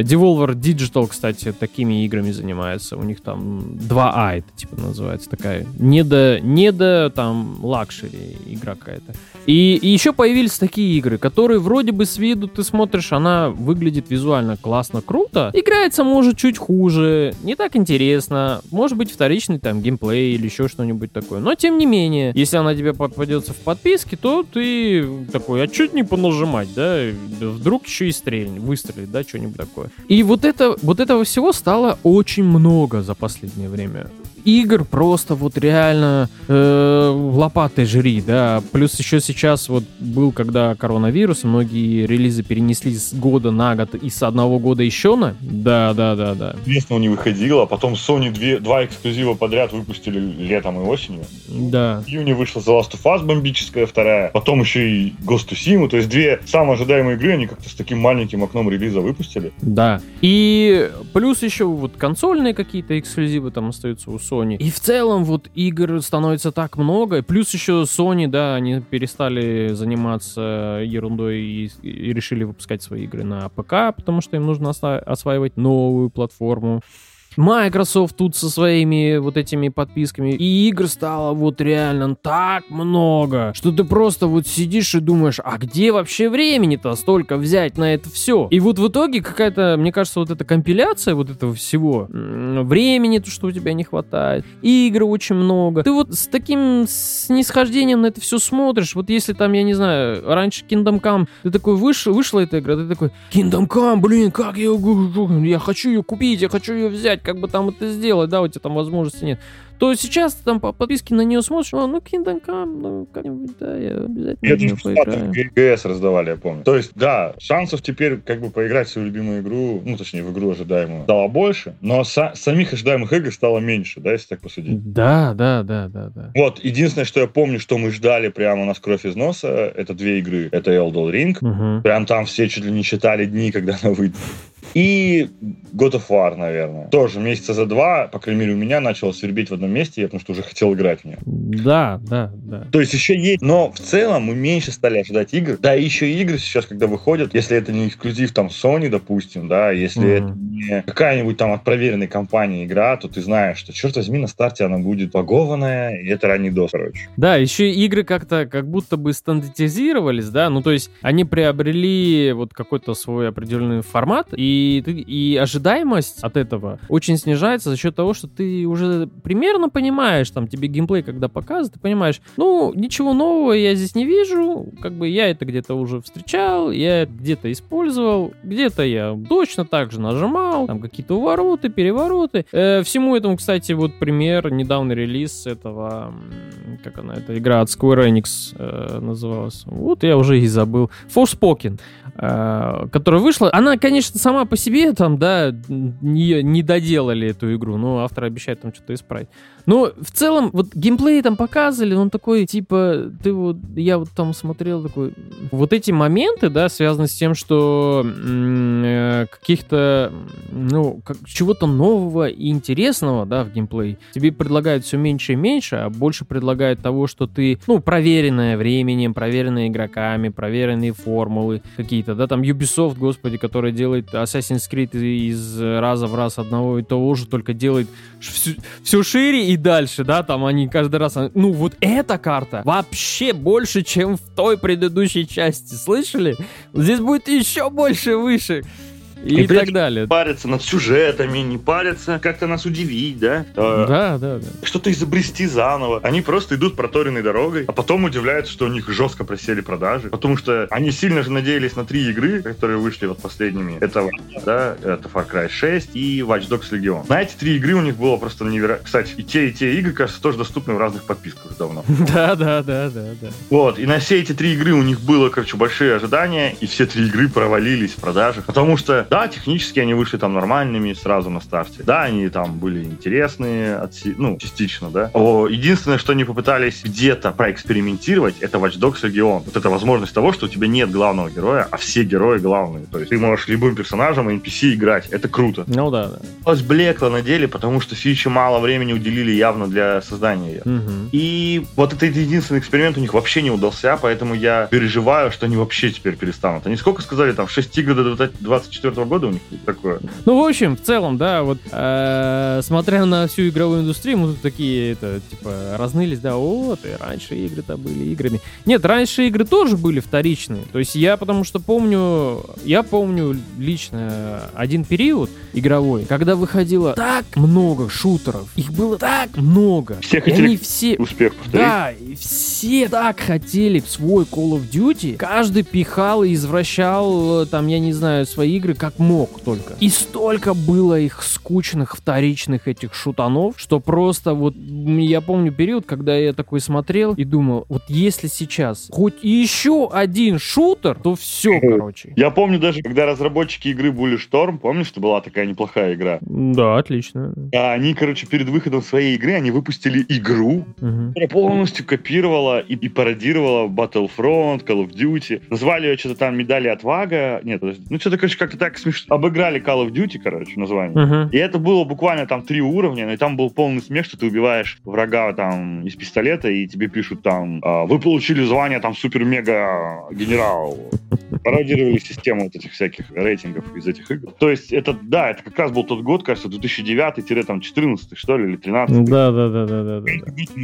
Devolver Digital, кстати, такими играми занимается. У них там 2А это типа называется такая. Недо, недо там luxury игра какая-то. И, и еще появились такие игры, которые вроде бы с виду ты смотришь, она выглядит визуально классно, круто. Играется может чуть хуже, не так интересно. Может быть вторичный там геймплей или еще что-нибудь такое. Но тем не менее, если она тебе попадется в подписке, то ты такой, а чуть не понажимать, да? Вдруг еще и стрельнет, выстрелит, да, что-нибудь такое. И вот, это, вот этого всего стало очень много за последнее время игр просто вот реально э, лопатой жри, да. Плюс еще сейчас вот был, когда коронавирус, многие релизы перенесли с года на год и с одного года еще на. Да, да, да, да. Известно, не выходило, а потом Sony две, два эксклюзива подряд выпустили летом и осенью. Да. В июне вышла The Last of Us бомбическая вторая, потом еще и Ghost of Tsushima, то есть две самые ожидаемые игры они как-то с таким маленьким окном релиза выпустили. Да. И плюс еще вот консольные какие-то эксклюзивы там остаются у Sony Sony. И в целом вот игр становится так много. Плюс еще Sony, да, они перестали заниматься ерундой и, и решили выпускать свои игры на ПК, потому что им нужно осваивать новую платформу. Microsoft тут со своими вот этими подписками. И игр стало вот реально так много, что ты просто вот сидишь и думаешь, а где вообще времени-то столько взять на это все? И вот в итоге какая-то, мне кажется, вот эта компиляция вот этого всего, времени, то, что у тебя не хватает, игр очень много. Ты вот с таким снисхождением на это все смотришь. Вот если там, я не знаю, раньше Kingdom Come, ты такой вышел, вышла эта игра, ты такой, Kingdom Come, блин, как я, я хочу ее купить, я хочу ее взять, как бы там это сделать, да, у тебя там возможности нет то сейчас там по подписке на нее смотришь, ну, Kingdom Come, ну, как-нибудь, да, я обязательно нее поиграю. ГС раздавали, я помню. То есть, да, шансов теперь как бы поиграть в свою любимую игру, ну, точнее, в игру ожидаемую, стало больше, но са- самих ожидаемых игр стало меньше, да, если так посудить. Да, да, да, да, да. Вот, единственное, что я помню, что мы ждали прямо у нас кровь из носа, это две игры. Это Elden Ring. Угу. Прям там все чуть ли не считали дни, когда она выйдет. И God of War, наверное. Тоже месяца за два, по крайней мере, у меня начало свербить в одном месте, я потому что уже хотел играть в нее. Да, да, да. То есть еще есть, но в целом мы меньше стали ожидать игр. Да, и еще игры сейчас, когда выходят, если это не эксклюзив там Sony, допустим, да, если mm-hmm. это не какая-нибудь там от проверенной компании игра, то ты знаешь, что, черт возьми, на старте она будет погованная, и это ранний DOS, короче. Да, еще игры как-то как будто бы стандартизировались, да, ну то есть они приобрели вот какой-то свой определенный формат, и, и ожидаемость от этого очень снижается за счет того, что ты уже примерно понимаешь, там тебе геймплей когда показывают, ты понимаешь, ну, ничего нового я здесь не вижу, как бы я это где-то уже встречал, я это где-то использовал, где-то я точно так же нажимал, там какие-то увороты, перевороты. Э, всему этому, кстати, вот пример, недавний релиз этого, как она, эта игра от Square Enix э, называлась. Вот я уже и забыл. Forspoken. Э, которая вышла. Она, конечно, сама по себе там, да, не, не доделали эту игру, но автор обещает там что-то исправить. Но в целом, вот геймплей там показывали, он такой, типа, ты вот, я вот там смотрел такой, вот эти моменты, да, связаны с тем, что э, каких-то, ну, как, чего-то нового и интересного, да, в геймплей тебе предлагают все меньше и меньше, а больше предлагают того, что ты, ну, проверенное временем, проверенные игроками, проверенные формулы какие-то, да, там Ubisoft, господи, который делает Assassin's Creed из раза в раз одного и того же, только делает все, все шире и дальше, да, там они каждый раз, ну вот эта карта вообще больше, чем в той предыдущей части, слышали? Здесь будет еще больше выше и, и так далее. Парятся над сюжетами, не парятся как-то нас удивить, да? Да, да, да. Что-то изобрести заново. Они просто идут проторенной дорогой, а потом удивляются, что у них жестко просели продажи, потому что они сильно же надеялись на три игры, которые вышли вот последними. Это, да, это Far Cry 6 и Watch Dogs Legion. На эти три игры у них было просто невероятно. Кстати, и те, и те игры, кажется, тоже доступны в разных подписках давно. Да, да, да, да, да. Вот, и на все эти три игры у них было, короче, большие ожидания, и все три игры провалились в продажах, потому что да, технически они вышли там нормальными сразу на старте. Да, они там были интересные, отси... ну, частично, да. О, единственное, что они попытались где-то проэкспериментировать, это Watch Dogs Legion. Вот это возможность того, что у тебя нет главного героя, а все герои главные. То есть ты можешь любым персонажем NPC играть. Это круто. Ну да, да. Блекло на деле, потому что фичи мало времени уделили явно для создания ее. Угу. И вот это единственный эксперимент у них вообще не удался, поэтому я переживаю, что они вообще теперь перестанут. Они сколько сказали, там, 6 игр до 2024 года у них такое. Ну, в общем, в целом, да, вот э, смотря на всю игровую индустрию, мы тут такие, это, типа, разнылись, да, вот, и раньше игры-то были играми. Нет, раньше игры тоже были вторичные. То есть я потому что помню, я помню лично один период игровой, когда выходило так много шутеров, их было так много. Все хотели они все... успех повторить. Да, и все так хотели свой Call of Duty. Каждый пихал и извращал, там, я не знаю, свои игры как мог только. И столько было их скучных вторичных этих шутанов, что просто вот я помню период, когда я такой смотрел и думал, вот если сейчас хоть еще один шутер, то все, короче. Я помню даже, когда разработчики игры Bully Storm, помнишь, что была такая неплохая игра? Да, отлично. А они, короче, перед выходом своей игры, они выпустили игру, угу. которая полностью копировала и, и пародировала Battlefront, Call of Duty. Назвали ее что-то там медали отвага. Нет, ну что-то, короче, как-то так смешно обыграли Call of Duty, короче, название. Uh-huh. И это было буквально там три уровня, и там был полный смех, что ты убиваешь врага там из пистолета, и тебе пишут там, «А, вы получили звание там супер-мега-генерал. Пародировали систему вот этих всяких рейтингов из этих игр. То есть это, да, это как раз был тот год, кажется, 2009-14, что ли, или 13 Да, да, да, да, да. да.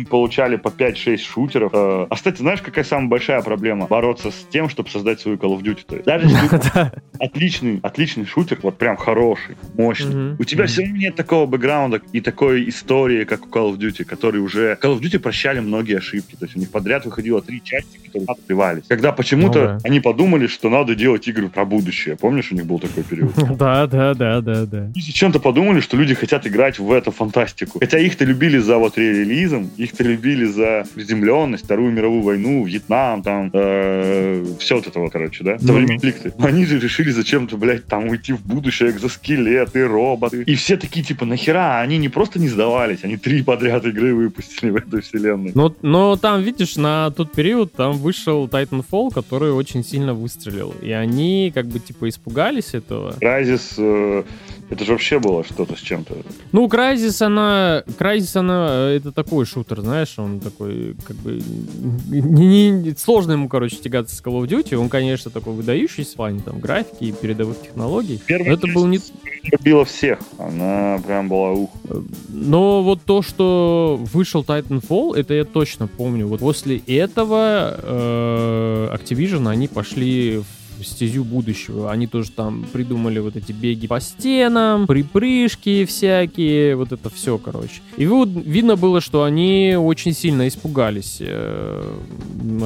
Получали по 5-6 шутеров. Э, а, кстати, знаешь, какая самая большая проблема? Бороться с тем, чтобы создать свою Call of Duty. То есть, даже если отличный, отличный шутер, вот прям хороший, мощный. Mm-hmm. У тебя mm-hmm. все равно нет такого бэкграунда и такой истории, как у Call of Duty, который уже... Call of Duty прощали многие ошибки. То есть у них подряд выходило три части, которые открывались. Когда почему-то oh, да. они подумали, что надо делать игры про будущее. Помнишь, у них был такой период? Да, да, да, да, да. И зачем-то подумали, что люди хотят играть в эту фантастику. Хотя их-то любили за вот релизом, их-то любили за приземленность, Вторую мировую войну, Вьетнам, там, э, все вот это вот, короче, да, за конфликты. Они же решили зачем-то, блядь, там уйти в будущее, экзоскелеты, роботы. И все такие, типа, нахера? Они не просто не сдавались, они три подряд игры выпустили в этой вселенной. Но, но там, видишь, на тот период там вышел Titanfall, который очень сильно выстрелил. И они как бы, типа, испугались этого. Crysis э, Это же вообще было что-то с чем-то. Ну, Crysis, она... Crysis, она... Это такой шутер, знаешь, он такой, как бы... Не, не, сложно ему, короче, тягаться с Call of Duty. Он, конечно, такой выдающийся в плане там графики и передовых технологий. Первый это был не... Любила всех. Она прям была ух. Но вот то, что вышел Titanfall, это я точно помню. Вот после этого э, Activision, они пошли в стезю будущего. Они тоже там придумали вот эти беги по стенам, припрыжки всякие, вот это все, короче. И вот видно было, что они очень сильно испугались э,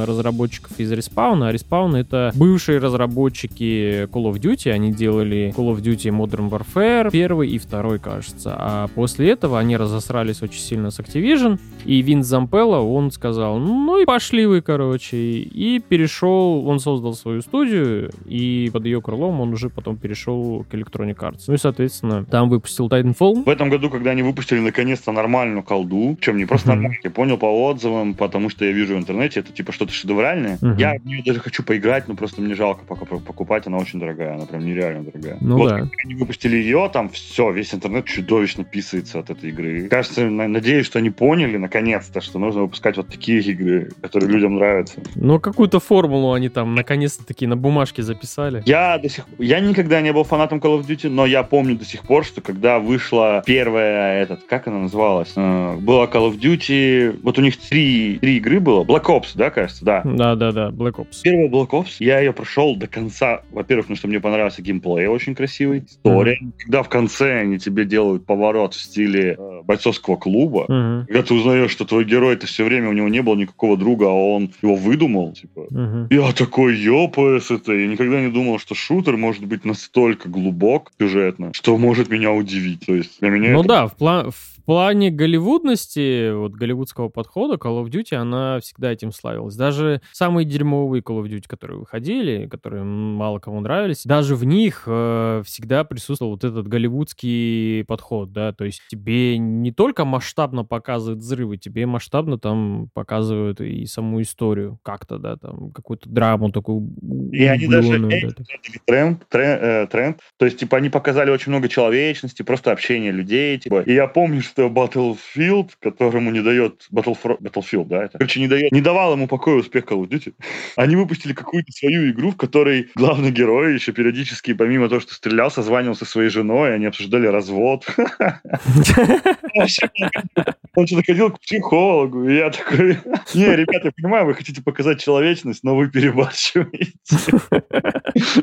разработчиков из Respawn. А Respawn это бывшие разработчики Call of Duty. Они делали Call of Duty Modern Warfare первый и второй, кажется. А после этого они разосрались очень сильно с Activision. И Винс Зампелло, он сказал, ну и пошли вы, короче. И перешел, он создал свою студию, и под ее крылом он уже потом перешел к Electronic Arts. Ну и, соответственно, там выпустил Titanfall. В этом году, когда они выпустили наконец-то нормальную колду, чем не просто нормально, я понял по отзывам, потому что я вижу в интернете, это типа что-то шедевральное. Я в нее даже хочу поиграть, но просто мне жалко пока покупать, она очень дорогая, она прям нереально дорогая. Ну вот, да. они выпустили ее, там все, весь интернет чудовищно писается от этой игры. Кажется, надеюсь, что они поняли наконец-то, что нужно выпускать вот такие игры, которые людям нравятся. Ну, какую-то формулу они там наконец-то таки на бумажке бумажки записали. Я до сих я никогда не был фанатом Call of Duty, но я помню до сих пор, что когда вышла первая этот, как она называлась, э, была Call of Duty, вот у них три, три игры было, Black Ops, да, кажется, да. Да, да, да, Black Ops. Первая Black Ops, я ее прошел до конца, во-первых, потому что мне понравился геймплей очень красивый, история. Mm-hmm. Когда в конце они тебе делают поворот в стиле э, бойцовского клуба, mm-hmm. когда ты узнаешь, что твой герой, это все время у него не было никакого друга, а он его выдумал, типа, mm-hmm. я такой, ёпс, это я никогда не думал, что шутер может быть настолько глубок сюжетно, что может меня удивить. То есть для меня ну это... да, в, план, в в плане голливудности, вот голливудского подхода, Call of Duty, она всегда этим славилась. Даже самые дерьмовые Call of Duty, которые выходили, которые мало кому нравились, даже в них э, всегда присутствовал вот этот голливудский подход, да, то есть тебе не только масштабно показывают взрывы, тебе масштабно там показывают и саму историю как-то, да, там какую-то драму такую. И они даже да, тренд, тренд, э, тренд, то есть типа они показали очень много человечности, просто общения людей, типа, и я помню, что что Battlefield, которому не дает... Battlefront, Battlefield, да, это? Короче, не, дает, не давал ему покоя успех Call of Duty. Они выпустили какую-то свою игру, в которой главный герой еще периодически, помимо того, что стрелял, созванивал со своей женой, они обсуждали развод. Он что-то ходил к психологу, и я такой... Не, ребята, я понимаю, вы хотите показать человечность, но вы перебарщиваете.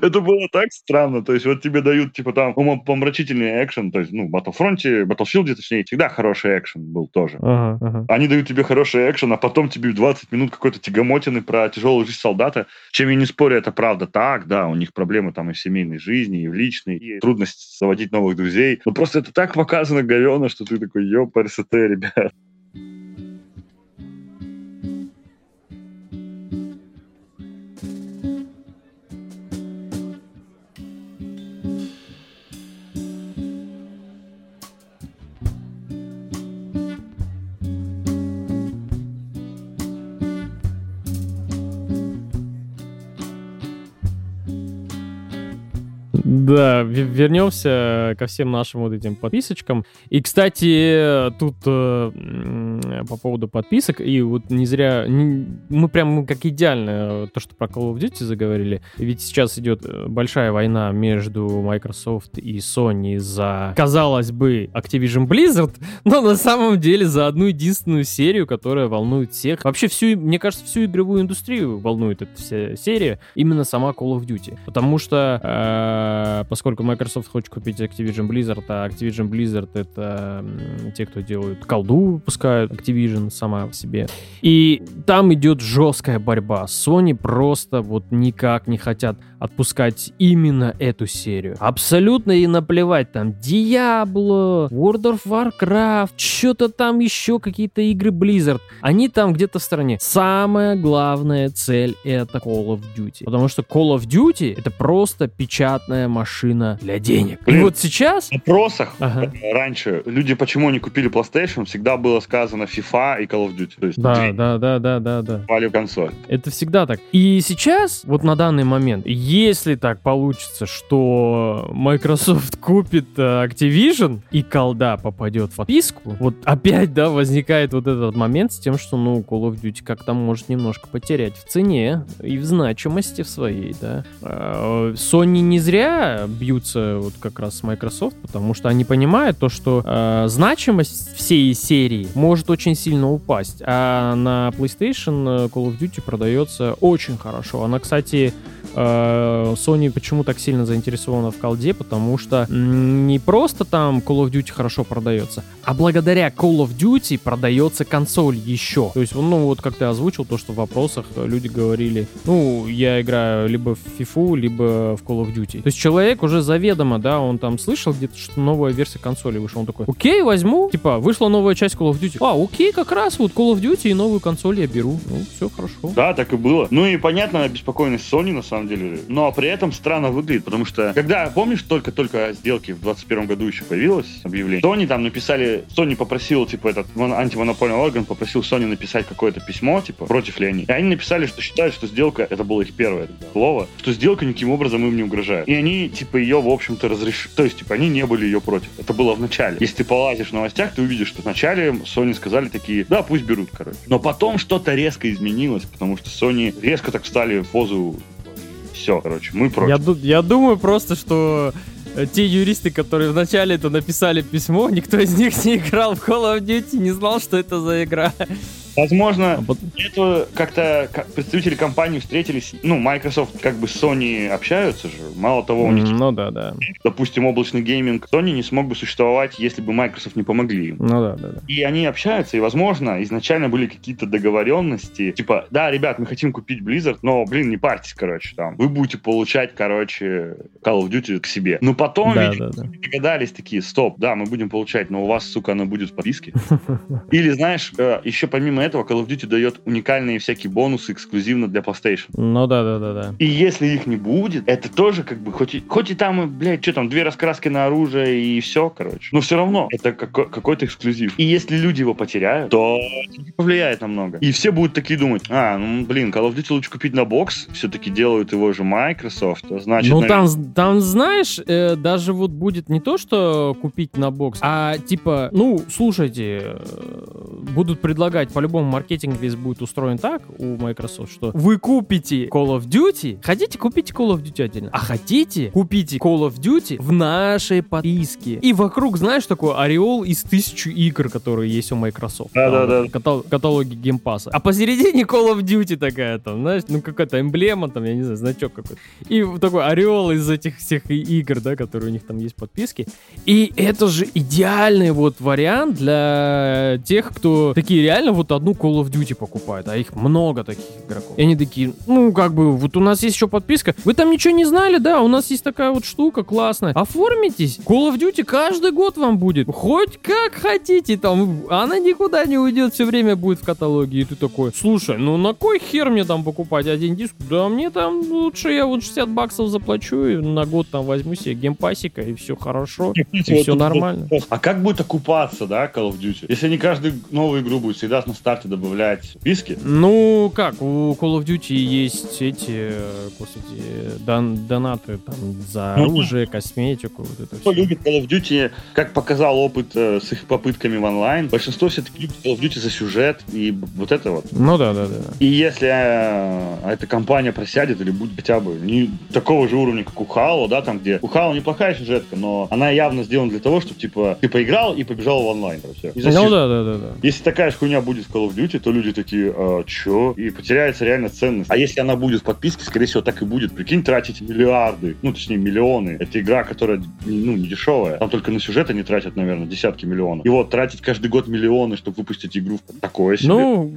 Это было так странно. То есть вот тебе дают, типа, там, помрачительный экшен, то есть, ну, Battlefront, Battlefield, точнее, всегда хороший экшен был тоже. Ага, ага. Они дают тебе хороший экшен, а потом тебе 20 минут какой-то тягомотины про тяжелую жизнь солдата. Чем я не спорю, это правда так, да, у них проблемы там и в семейной жизни, и в личной, и трудность заводить новых друзей. Но просто это так показано говенно, что ты такой, ёпарсете, ребят. Да, вернемся ко всем нашим вот этим подписочкам. И, кстати, тут э, по поводу подписок, и вот не зря, не, мы прям как идеально э, то, что про Call of Duty заговорили, ведь сейчас идет э, большая война между Microsoft и Sony за, казалось бы, Activision Blizzard, но на самом деле за одну единственную серию, которая волнует всех. Вообще всю, мне кажется, всю игровую индустрию волнует эта вся серия, именно сама Call of Duty. Потому что э, поскольку Microsoft хочет купить Activision Blizzard, а Activision Blizzard это те, кто делают колду, выпускают, Activision сама в себе. И там идет жесткая борьба. Sony просто вот никак не хотят отпускать именно эту серию. Абсолютно и наплевать там Diablo, World of Warcraft, что-то там еще какие-то игры Blizzard. Они там где-то в стороне. Самая главная цель это Call of Duty. Потому что Call of Duty это просто печатная машина машина для денег. Блин, и вот сейчас... В вопросах ага. раньше люди почему не купили PlayStation, всегда было сказано FIFA и Call of Duty. То есть да, да, да, да, да, да. Валю консоль. Это всегда так. И сейчас, вот на данный момент, если так получится, что Microsoft купит э, Activision и колда попадет в подписку, вот опять, да, возникает вот этот момент с тем, что, ну, Call of Duty как-то может немножко потерять в цене и в значимости в своей, да. А, Sony не зря бьются вот как раз с Microsoft, потому что они понимают то, что э, значимость всей серии может очень сильно упасть, а на PlayStation Call of Duty продается очень хорошо. Она, кстати, Э, Sony почему так сильно заинтересована в колде, потому что не просто там Call of Duty хорошо продается, а благодаря Call of Duty продается консоль еще. То есть, ну вот как ты озвучил, то, что в вопросах люди говорили, ну, я играю либо в FIFA, либо в Call of Duty. То есть человек уже заведомо, да, он там слышал где-то, что новая версия консоли вышла, он такой, окей, возьму, типа, вышла новая часть Call of Duty. А, окей, как раз вот Call of Duty и новую консоль я беру. Ну, все хорошо. Да, так и было. Ну и понятно беспокойность Sony, на самом самом деле. Но при этом странно выглядит, потому что, когда, помнишь, только-только сделки в 2021 году еще появилось объявление, Sony там написали, Sony попросил, типа, этот антимонопольный орган попросил Sony написать какое-то письмо, типа, против ли. И они написали, что считают, что сделка, это было их первое слово, что сделка никаким образом им не угрожает. И они, типа, ее, в общем-то, разрешили. То есть, типа, они не были ее против. Это было в начале. Если ты полазишь в новостях, ты увидишь, что вначале Sony сказали такие, да, пусть берут, короче. Но потом что-то резко изменилось, потому что Sony резко так встали в позу все, короче, мы против. Я, я думаю просто, что э, те юристы, которые вначале это написали письмо, никто из них не играл в Call of Duty, не знал, что это за игра. Возможно, а это как-то представители компании встретились, ну, Microsoft как бы с Sony общаются же, мало того, у них... Ну да, да. Допустим, облачный гейминг Sony не смог бы существовать, если бы Microsoft не помогли им. Ну да, да, да. И они общаются, и, возможно, изначально были какие-то договоренности, типа, да, ребят, мы хотим купить Blizzard, но, блин, не парьтесь, короче, там, вы будете получать, короче, Call of Duty к себе. Но потом да, ведь да, да. догадались такие, стоп, да, мы будем получать, но у вас, сука, оно будет в подписке. Или, знаешь, э, еще помимо помимо этого, Call of Duty дает уникальные всякие бонусы эксклюзивно для PlayStation. Ну да, да, да, да. И если их не будет, это тоже как бы, хоть и, хоть и там, блядь, что там, две раскраски на оружие и все, короче. Но все равно это какой- какой-то эксклюзив. И если люди его потеряют, то это повлияет на много. И все будут такие думать, а, ну, блин, Call of Duty лучше купить на бокс, все-таки делают его же Microsoft, значит... Ну, наверное... там, там, знаешь, э, даже вот будет не то, что купить на бокс, а типа, ну, слушайте, э, будут предлагать по по-любому маркетинг весь будет устроен так у Microsoft, что вы купите Call of Duty, хотите, купите Call of Duty отдельно, а хотите, купите Call of Duty в нашей подписке. И вокруг, знаешь, такой ореол из тысячи игр, которые есть у Microsoft. Да-да-да. Катал- каталоги Game Pass а. А посередине Call of Duty такая там, знаешь, ну какая-то эмблема там, я не знаю, значок какой-то. И такой ореол из этих всех игр, да, которые у них там есть подписки. И это же идеальный вот вариант для тех, кто такие реально вот одну Call of Duty покупают, а их много таких игроков. И они такие, ну, как бы, вот у нас есть еще подписка. Вы там ничего не знали, да? У нас есть такая вот штука классная. Оформитесь. Call of Duty каждый год вам будет. Хоть как хотите там. Она никуда не уйдет, все время будет в каталоге. И ты такой, слушай, ну на кой хер мне там покупать один диск? Да мне там лучше я вот 60 баксов заплачу и на год там возьму себе геймпасика и все хорошо. И все нормально. А как будет окупаться, да, Call of Duty? Если они каждую новую игру будет всегда на старте добавлять виски? Ну, как, у Call of Duty есть эти, господи, дон донаты там за ну, оружие, косметику, вот это Кто все. любит Call of Duty, как показал опыт э, с их попытками в онлайн, большинство все-таки любит Call of Duty за сюжет и вот это вот. Ну да, да, да. И если э, эта компания просядет или будет хотя бы не такого же уровня, как у Halo, да, там где у Halo неплохая сюжетка, но она явно сделана для того, чтобы типа ты поиграл и побежал в онлайн. Все. Ну да, да, да, да. Если такая же хуйня будет в Call of Duty, то люди такие, а, чё? И потеряется реально ценность. А если она будет в подписке, скорее всего, так и будет. Прикинь, тратить миллиарды, ну, точнее, миллионы. Это игра, которая, ну, не дешевая. Там только на сюжет они тратят, наверное, десятки миллионов. И вот тратить каждый год миллионы, чтобы выпустить игру, такое себе. Ну,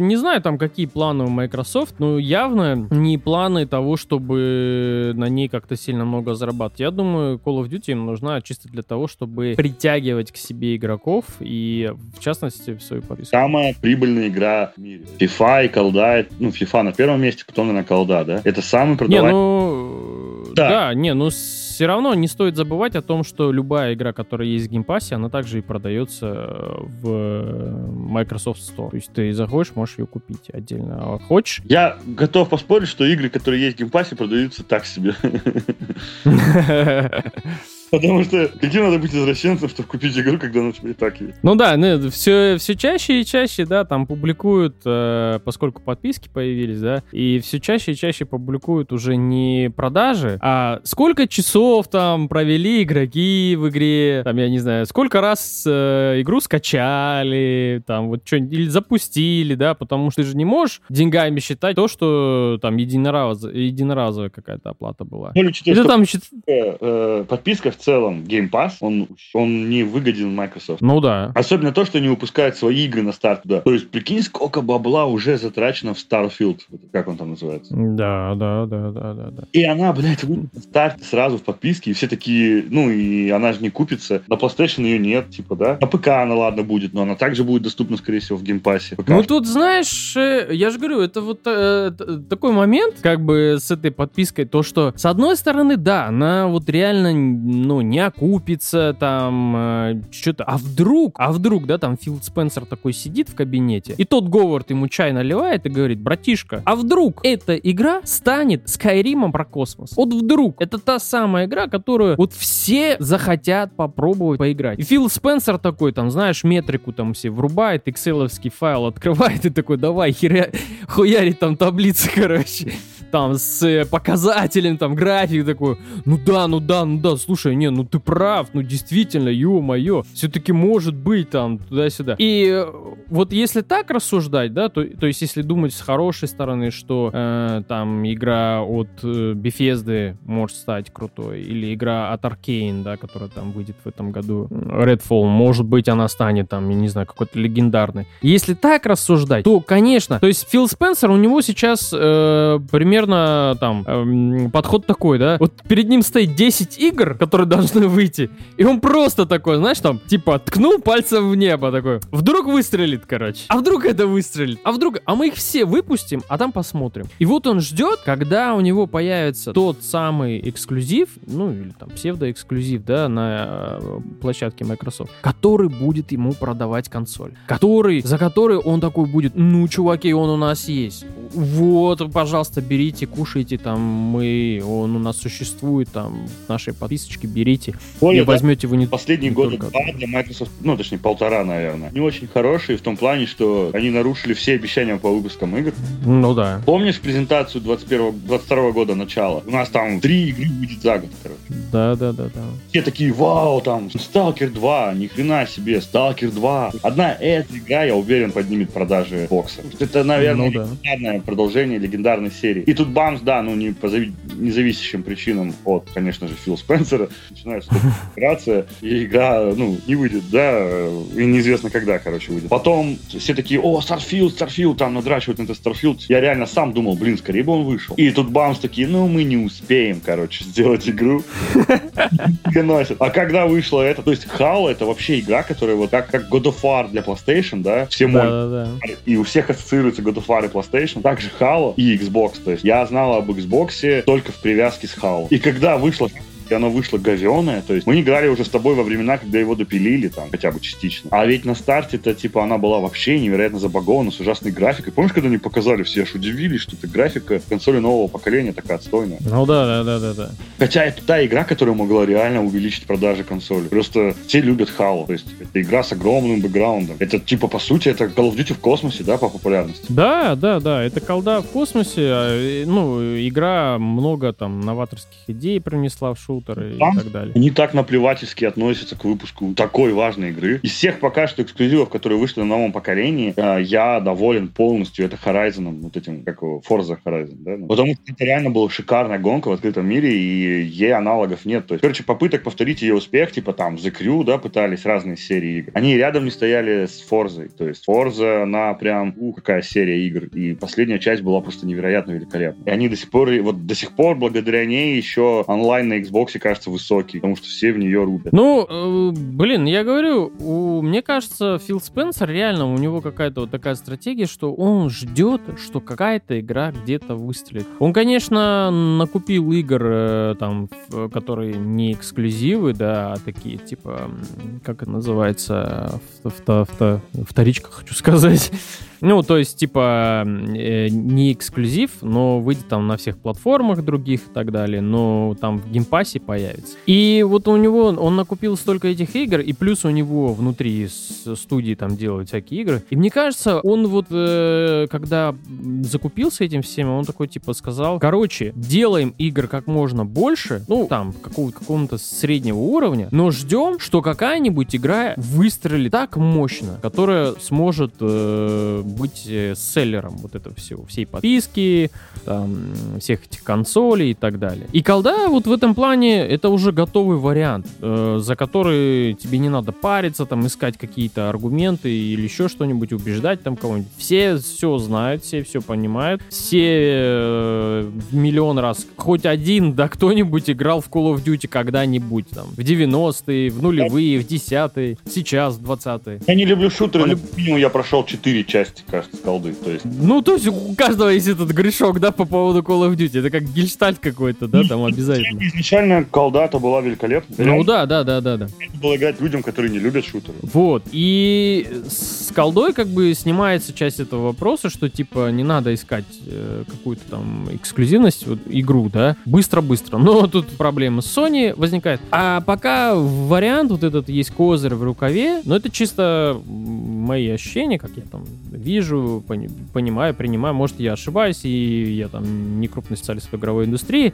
не знаю там, какие планы у Microsoft, но явно не планы того, чтобы на ней как-то сильно много зарабатывать. Я думаю, Call of Duty им нужна чисто для того, чтобы притягивать к себе игроков и, в частности, в свою подписку. Самая прибыльная игра в мире. FIFA и колда, ну, FIFA на первом месте, потом, наверное, колда, да? Это самый продаваемый... Ну... Да, да не, ну все равно не стоит забывать о том, что любая игра, которая есть в Game Pass е, она также и продается в Microsoft Store. То есть ты заходишь, можешь ее купить отдельно. А хочешь? Я готов поспорить, что игры, которые есть в Game Pass е, продаются так себе. Потому что каким надо быть извращенцем, чтобы купить игру, когда она у тебя и так есть? Ну да, ну, все, все чаще и чаще, да, там публикуют, э, поскольку подписки появились, да, и все чаще и чаще публикуют уже не продажи, а сколько часов там провели игроки в игре, там, я не знаю, сколько раз э, игру скачали, там, вот что-нибудь, или запустили, да, потому что ты же не можешь деньгами считать то, что там единораз, единоразовая какая-то оплата была. Ну, Это там... Э, э, подписка в целом Game Pass, он, он не выгоден Microsoft. Ну да. Особенно то, что они выпускают свои игры на старт туда. То есть, прикинь, сколько бабла уже затрачено в Starfield. Как он там называется? Да, да, да, да, да. да. И она, блядь, старте сразу в подписке, и все такие, ну, и она же не купится. На PlayStation ее нет, типа, да. На ПК она, ладно, будет, но она также будет доступна, скорее всего, в Game Pass е. Ну, тут, знаешь, э, я же говорю, это вот э, такой момент, как бы, с этой подпиской, то, что, с одной стороны, да, она вот реально, ну, не окупится, там, э, что-то. А вдруг, а вдруг, да, там Фил Спенсер такой сидит в кабинете, и тот Говард ему чай наливает и говорит, братишка, а вдруг эта игра станет Скайримом про космос? Вот вдруг. Это та самая игра, которую вот все захотят попробовать поиграть. И Фил Спенсер такой, там, знаешь, метрику там все врубает, экселовский файл открывает и такой, давай, херя, хуярить там таблицы, короче там с э, показателем, там график такой, ну да, ну да, ну да, слушай, не, ну ты прав, ну действительно, ё-моё, все-таки может быть там туда-сюда. И э, вот если так рассуждать, да, то, то есть если думать с хорошей стороны, что э, там игра от э, Bethesda может стать крутой, или игра от Arkane, да, которая там выйдет в этом году, Redfall, может быть она станет там, я не знаю, какой-то легендарной. Если так рассуждать, то, конечно, то есть Фил Спенсер, у него сейчас э, примерно примерно там эм, подход такой, да. Вот перед ним стоит 10 игр, которые должны выйти, и он просто такой, знаешь, там, типа, ткнул пальцем в небо такой. Вдруг выстрелит, короче. А вдруг это выстрелит? А вдруг... А мы их все выпустим, а там посмотрим. И вот он ждет, когда у него появится тот самый эксклюзив, ну, или там псевдоэксклюзив, да, на э, площадке Microsoft, который будет ему продавать консоль. Который, за который он такой будет, ну, чуваки, он у нас есть. Вот, пожалуйста, бери берите, кушайте, там мы, он у нас существует, там наши подписочки берите. Более, и возьмете вы не Последние не годы два для Microsoft, ну точнее полтора, наверное, не очень хорошие в том плане, что они нарушили все обещания по выпускам игр. Ну да. Помнишь презентацию 21 22 года начала? У нас там три игры будет за год, короче. Да, да, да, да. Все такие, вау, там, Stalker 2, ни хрена себе, Stalker 2. Одна эта игра, я уверен, поднимет продажи бокса. Это, наверное, ну, да. продолжение легендарной серии. И тут бамс, да, ну не по независящим причинам от, конечно же, Фил Спенсера, начинается операция, и игра, ну, не выйдет, да, и неизвестно когда, короче, выйдет. Потом все такие, о, Starfield, Starfield, там надрачивают на это Starfield. Я реально сам думал, блин, скорее бы он вышел. И тут бамс такие, ну, мы не успеем, короче, сделать игру. А когда вышло это, то есть Halo это вообще игра, которая вот как, как God of War для PlayStation, да, все мой. И у всех ассоциируется God of War и PlayStation, также Halo и Xbox, то есть я знал об Xbox только в привязке с Halo. И когда вышло и оно вышло говеное. То есть мы играли уже с тобой во времена, когда его допилили, там, хотя бы частично. А ведь на старте-то, типа, она была вообще невероятно забагована, с ужасной графикой. Помнишь, когда они показали, все аж удивились, что это графика консоли нового поколения такая отстойная. Ну да, да, да, да, да. Хотя это та игра, которая могла реально увеличить продажи консоли. Просто все любят Halo. То есть это игра с огромным бэкграундом. Это, типа, по сути, это Call of Duty в космосе, да, по популярности? Да, да, да. Это колда в космосе. А, ну, игра много там новаторских идей принесла в шутеры Там и так далее. Не так наплевательски относятся к выпуску такой важной игры. Из всех пока что эксклюзивов, которые вышли на новом поколении, э, я доволен полностью. Это Horizon, вот этим, как его, Forza Horizon, да? Ну, потому что это реально была шикарная гонка в открытом мире, и ей аналогов нет. То есть, короче, попыток повторить ее успех, типа там The Crew, да, пытались разные серии игр. Они рядом не стояли с Forza. То есть Forza, она прям, у, какая серия игр. И последняя часть была просто невероятно великолепна. И они до сих пор, вот до сих пор, благодаря ней еще онлайн на Xbox кажется, высокий, потому что все в нее рубят. Ну, э, блин, я говорю, у, мне кажется, Фил Спенсер реально, у него какая-то вот такая стратегия, что он ждет, что какая-то игра где-то выстрелит. Он, конечно, накупил игр, э, там, которые не эксклюзивы, да, а такие, типа, как это называется, вторичка, хочу сказать. Ну, то есть, типа, э, не эксклюзив, но выйдет там на всех платформах других и так далее, но там в Game Pass е появится. И вот у него, он накупил столько этих игр, и плюс у него внутри студии там делают всякие игры. И мне кажется, он вот, э, когда закупился этим всем, он такой, типа, сказал, короче, делаем игр как можно больше, ну, там, какого- какого-то среднего уровня, но ждем, что какая-нибудь игра выстрелит так мощно, которая сможет э, быть э, селлером вот этого всего, всей подписки, там, всех этих консолей и так далее. И колда вот в этом плане это уже готовый вариант, э, за который тебе не надо париться, там, искать какие-то аргументы или еще что-нибудь, убеждать там кого-нибудь. Все все знают, все все понимают, все э, миллион раз, хоть один, да кто-нибудь играл в Call of Duty когда-нибудь там, в 90-е, в нулевые, в 10-е, сейчас, в 20-е. Я не люблю шутеры, но я прошел 4 части части, кажется, колды. То есть... Ну, то есть у каждого есть этот грешок, да, по поводу Call of Duty. Это как гельштальт какой-то, да, там обязательно. Изначально колда-то была великолепна. Ну да, да, да, да, да. Это было играть людям, которые не любят шутеры. Вот. И с колдой как бы снимается часть этого вопроса, что типа не надо искать э, какую-то там эксклюзивность, вот, игру, да, быстро-быстро. Но тут проблема с Sony возникает. А пока вариант вот этот есть козырь в рукаве, но это чисто мои ощущения, как я там вижу, пони, понимаю, принимаю. Может, я ошибаюсь, и я там не крупный специалист в игровой индустрии,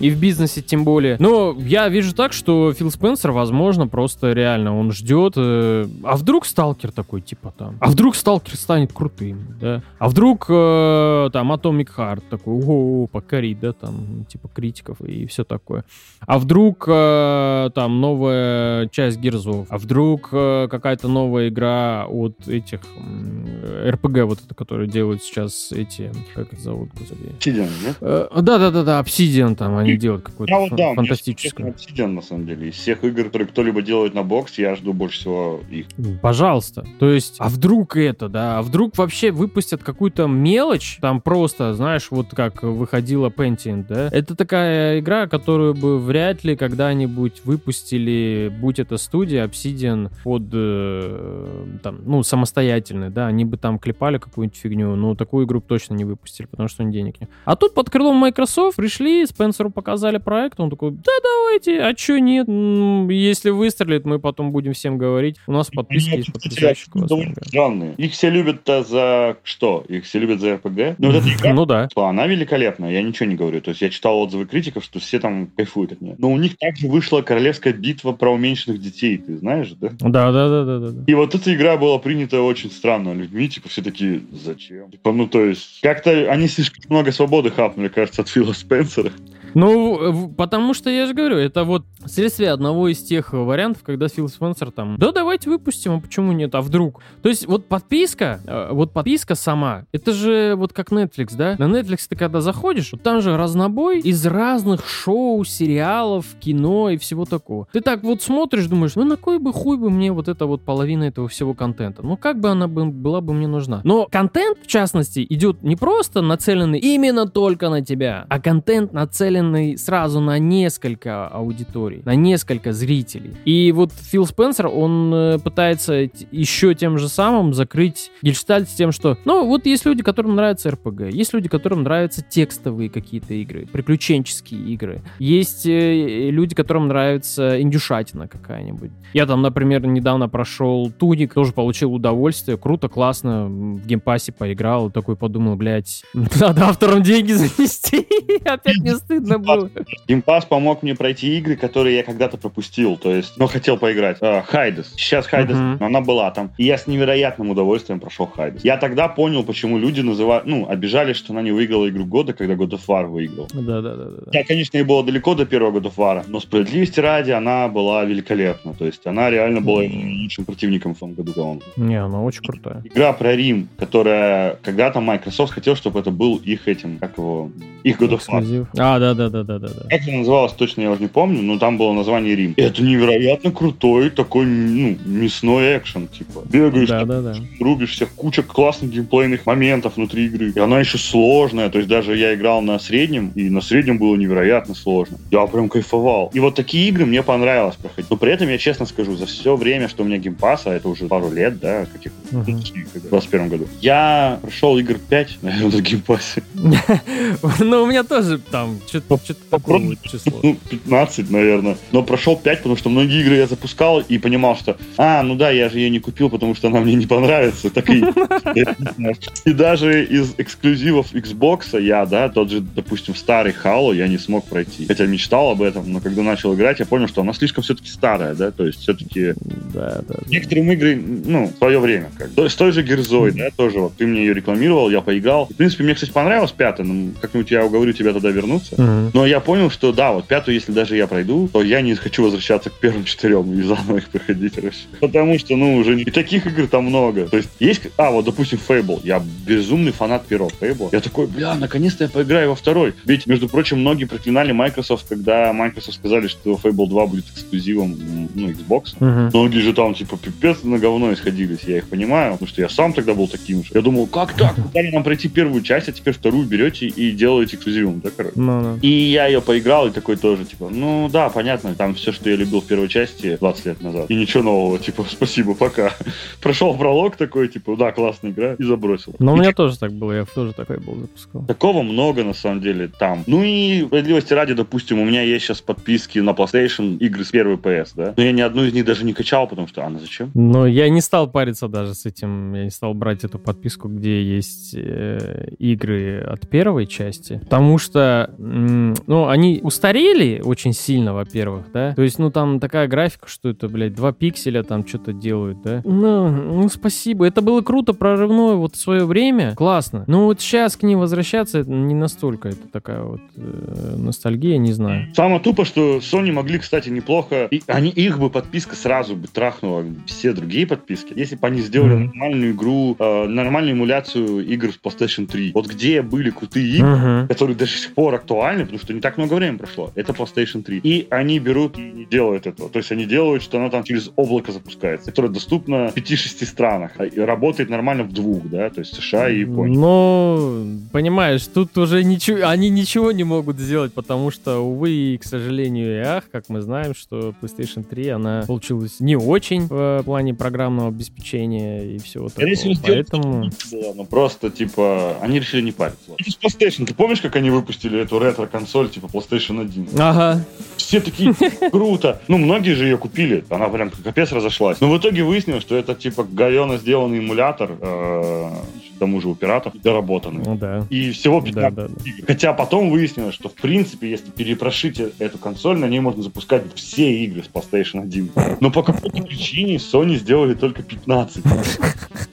и в бизнесе тем более. Но я вижу так, что Фил Спенсер, возможно, просто реально он ждет. Э, а вдруг Сталкер такой, типа там? А вдруг Сталкер станет крутым, да? А вдруг э, там Atomic Heart такой, о, покорит, да, там, типа критиков и все такое. А вдруг э, там новая часть Герзов? А вдруг э, какая-то новая игра от этих РПГ вот это, который делают сейчас эти, как это зовут, господи? Obsidian, нет? Э, да-да-да-да, Obsidian там они делают какую-то вот, да, фантастическую. Obsidian, на самом деле. Из всех игр, которые кто-либо делает на бокс, я жду больше всего их. Пожалуйста. То есть, а вдруг это, да? А вдруг вообще выпустят какую-то мелочь, там просто, знаешь, вот как выходила Pentient, да? Это такая игра, которую бы вряд ли когда-нибудь выпустили, будь это студия Obsidian под, э, там, ну, самостоятельно, да, они бы там клепали какую-нибудь фигню, но такую игру точно не выпустили, потому что денег нет. А тут под крылом Microsoft пришли, Спенсеру показали проект, он такой, да давайте, а чё нет, если выстрелит, мы потом будем всем говорить. У нас подписки есть потрясающие Странные. Их все любят-то за что? Их все любят за РПГ? Ну, вот эта игра, ну да. Она великолепная, я ничего не говорю. То есть я читал отзывы критиков, что все там кайфуют от нее. Но у них также вышла королевская битва про уменьшенных детей, ты знаешь, да? Да, да, да, да, да. И вот эта игра была принята очень странно людьми, типа все такие, зачем? Типа, ну то есть, как-то они слишком много свободы хапнули, кажется, от Фила Спенсера. Ну, потому что я же говорю, это вот следствие одного из тех вариантов, когда Фил Спенсер там, да давайте выпустим, а почему нет, а вдруг? То есть вот подписка, э, вот подписка сама, это же вот как Netflix, да? На Netflix ты когда заходишь, вот там же разнобой из разных шоу, сериалов, кино и всего такого. Ты так вот смотришь, думаешь, ну на кой бы хуй бы мне вот эта вот половина этого всего контента? Ну как бы она бы, была бы мне нужна? Но контент, в частности, идет не просто нацеленный именно только на тебя, а контент нацелен нацеленный сразу на несколько аудиторий, на несколько зрителей. И вот Фил Спенсер, он э, пытается еще тем же самым закрыть гельштальт с тем, что, ну, вот есть люди, которым нравится РПГ, есть люди, которым нравятся текстовые какие-то игры, приключенческие игры, есть э, люди, которым нравится индюшатина какая-нибудь. Я там, например, недавно прошел Tunic, тоже получил удовольствие, круто, классно, в Game Pass е поиграл, такой подумал, блядь, надо авторам деньги занести, опять не стыдно было. Game Pass помог мне пройти игры, которые я когда-то пропустил, то есть, но хотел поиграть. Хайдес. Uh, Сейчас Хайдес, uh-huh. она была там. И я с невероятным удовольствием прошел Hades. Я тогда понял, почему люди называют, ну, обижались, что она не выиграла игру года, когда God of War выиграл. Да-да-да. Я, конечно, и было далеко до первого God of War, но справедливости ради она была великолепна. То есть она реально была лучшим противником в том году, по Не, она очень крутая. Игра про Рим, которая когда-то Microsoft хотел, чтобы это был их этим, как его, их God of War. А, да, да, да, да, да, да. Как это называлось, точно я уже не помню, но там было название Рим. Это невероятно крутой такой, ну, мясной экшен, типа. Бегаешь, да, да, да. рубишь всех, куча классных геймплейных моментов внутри игры. И она еще сложная, то есть даже я играл на среднем, и на среднем было невероятно сложно. Я прям кайфовал. И вот такие игры мне понравилось проходить. Но при этом я честно скажу, за все время, что у меня Game Pass а, это уже пару лет, да, каких uh-huh. в 21 году, я прошел игр 5, наверное, на Game Pass е. Ну, у меня тоже там что-то такое число. Ну, 15, наверное. Но прошел 5, потому что многие игры я запускал и понимал, что, а, ну да, я же ее не купил, потому что она мне не понравится. Так и... И даже из эксклюзивов Xbox я, да, тот же, допустим, старый Halo я не смог пройти. Хотя мечтал об этом, но когда начал играть, я понял, что она слишком все-таки старая, да, то есть все-таки... Да, да. Некоторым игры, ну, в свое время как. С той же Герзой, да, тоже вот ты мне ее рекламировал, я поиграл. В принципе, мне, кстати, понравилась пятая, но как-нибудь я уговорю тебя тогда вернуться. Но я понял, что да, вот пятую, если даже я пройду, то я не хочу возвращаться к первым четырем и заново их проходить, короче. Потому что, ну, уже. И таких игр там много. То есть есть... А, вот, допустим, Fable. Я безумный фанат первого Fable. Я такой, бля, наконец-то я поиграю во второй. Ведь, между прочим, многие проклинали Microsoft, когда Microsoft сказали, что Fable 2 будет эксклюзивом, ну, Xbox. Uh-huh. Многие же там, типа, пипец на говно исходились. Я их понимаю, потому что я сам тогда был таким же. Я думал, как так? Дали нам пройти первую часть, а теперь вторую берете и делаете эксклюзивом, да, короче? No, no. И я ее поиграл, и такой тоже, типа, ну, да, понятно, там все, что я любил в первой части 20 лет назад. И ничего нового, типа, спасибо, пока. Прошел пролог такой, типа, да, классная игра, и забросил. Но у меня тоже так было, я тоже такой был запускал. Такого много, на самом деле, там. Ну и, справедливости ради, допустим, у меня есть сейчас подписки на PlayStation игры с первой PS, да? Но я ни одну из них даже не качал, потому что, а, ну зачем? Ну, я не стал париться даже с этим, я не стал брать эту подписку, где есть э, игры от первой части, потому что, ну, они устарели очень сильно, во-первых, да? То есть, ну, там такая графика, что это, блядь, два пикселя там что-то делают, да? Ну, ну, спасибо. Это было круто, прорывное вот в свое время. Классно. Но вот сейчас к ним возвращаться это не настолько. Это такая вот э, ностальгия, не знаю. Самое тупо, что Sony могли, кстати, неплохо... И они, их бы подписка сразу бы трахнула все другие подписки, если бы они сделали mm-hmm. нормальную игру, э, нормальную эмуляцию игр с PlayStation 3. Вот где были крутые игры, mm-hmm. которые до сих пор актуальны, потому что не так много времени прошло. Это PlayStation 3. И они берут и не делают этого. То есть они делают, что она там через облако запускается, которое доступно в 5-6 странах. А, и работает нормально в двух, да, то есть США и Япония. Ну, понимаешь, тут уже ничего, они ничего не могут сделать, потому что, увы, и, к сожалению, и ах, как мы знаем, что PlayStation 3, она получилась не очень в плане программного обеспечения и всего такого. Поэтому... Было, ну просто, типа, они решили не париться. PlayStation, ты помнишь, как они выпустили эту ретро-консоль, типа PlayStation 1? Ага. Все такие, круто. Ну, многие же ее купили, она прям капец разошлась. Но в итоге выяснилось, что это, типа, говенно сделанный эмулятор, э, к тому же у пиратов, доработанный. Ну да. И всего 15 да, да, да. Хотя потом выяснилось, что, в принципе, если перепрошить эту консоль, на ней можно запускать все игры с PlayStation 1. Но по какой-то причине Sony сделали только 15.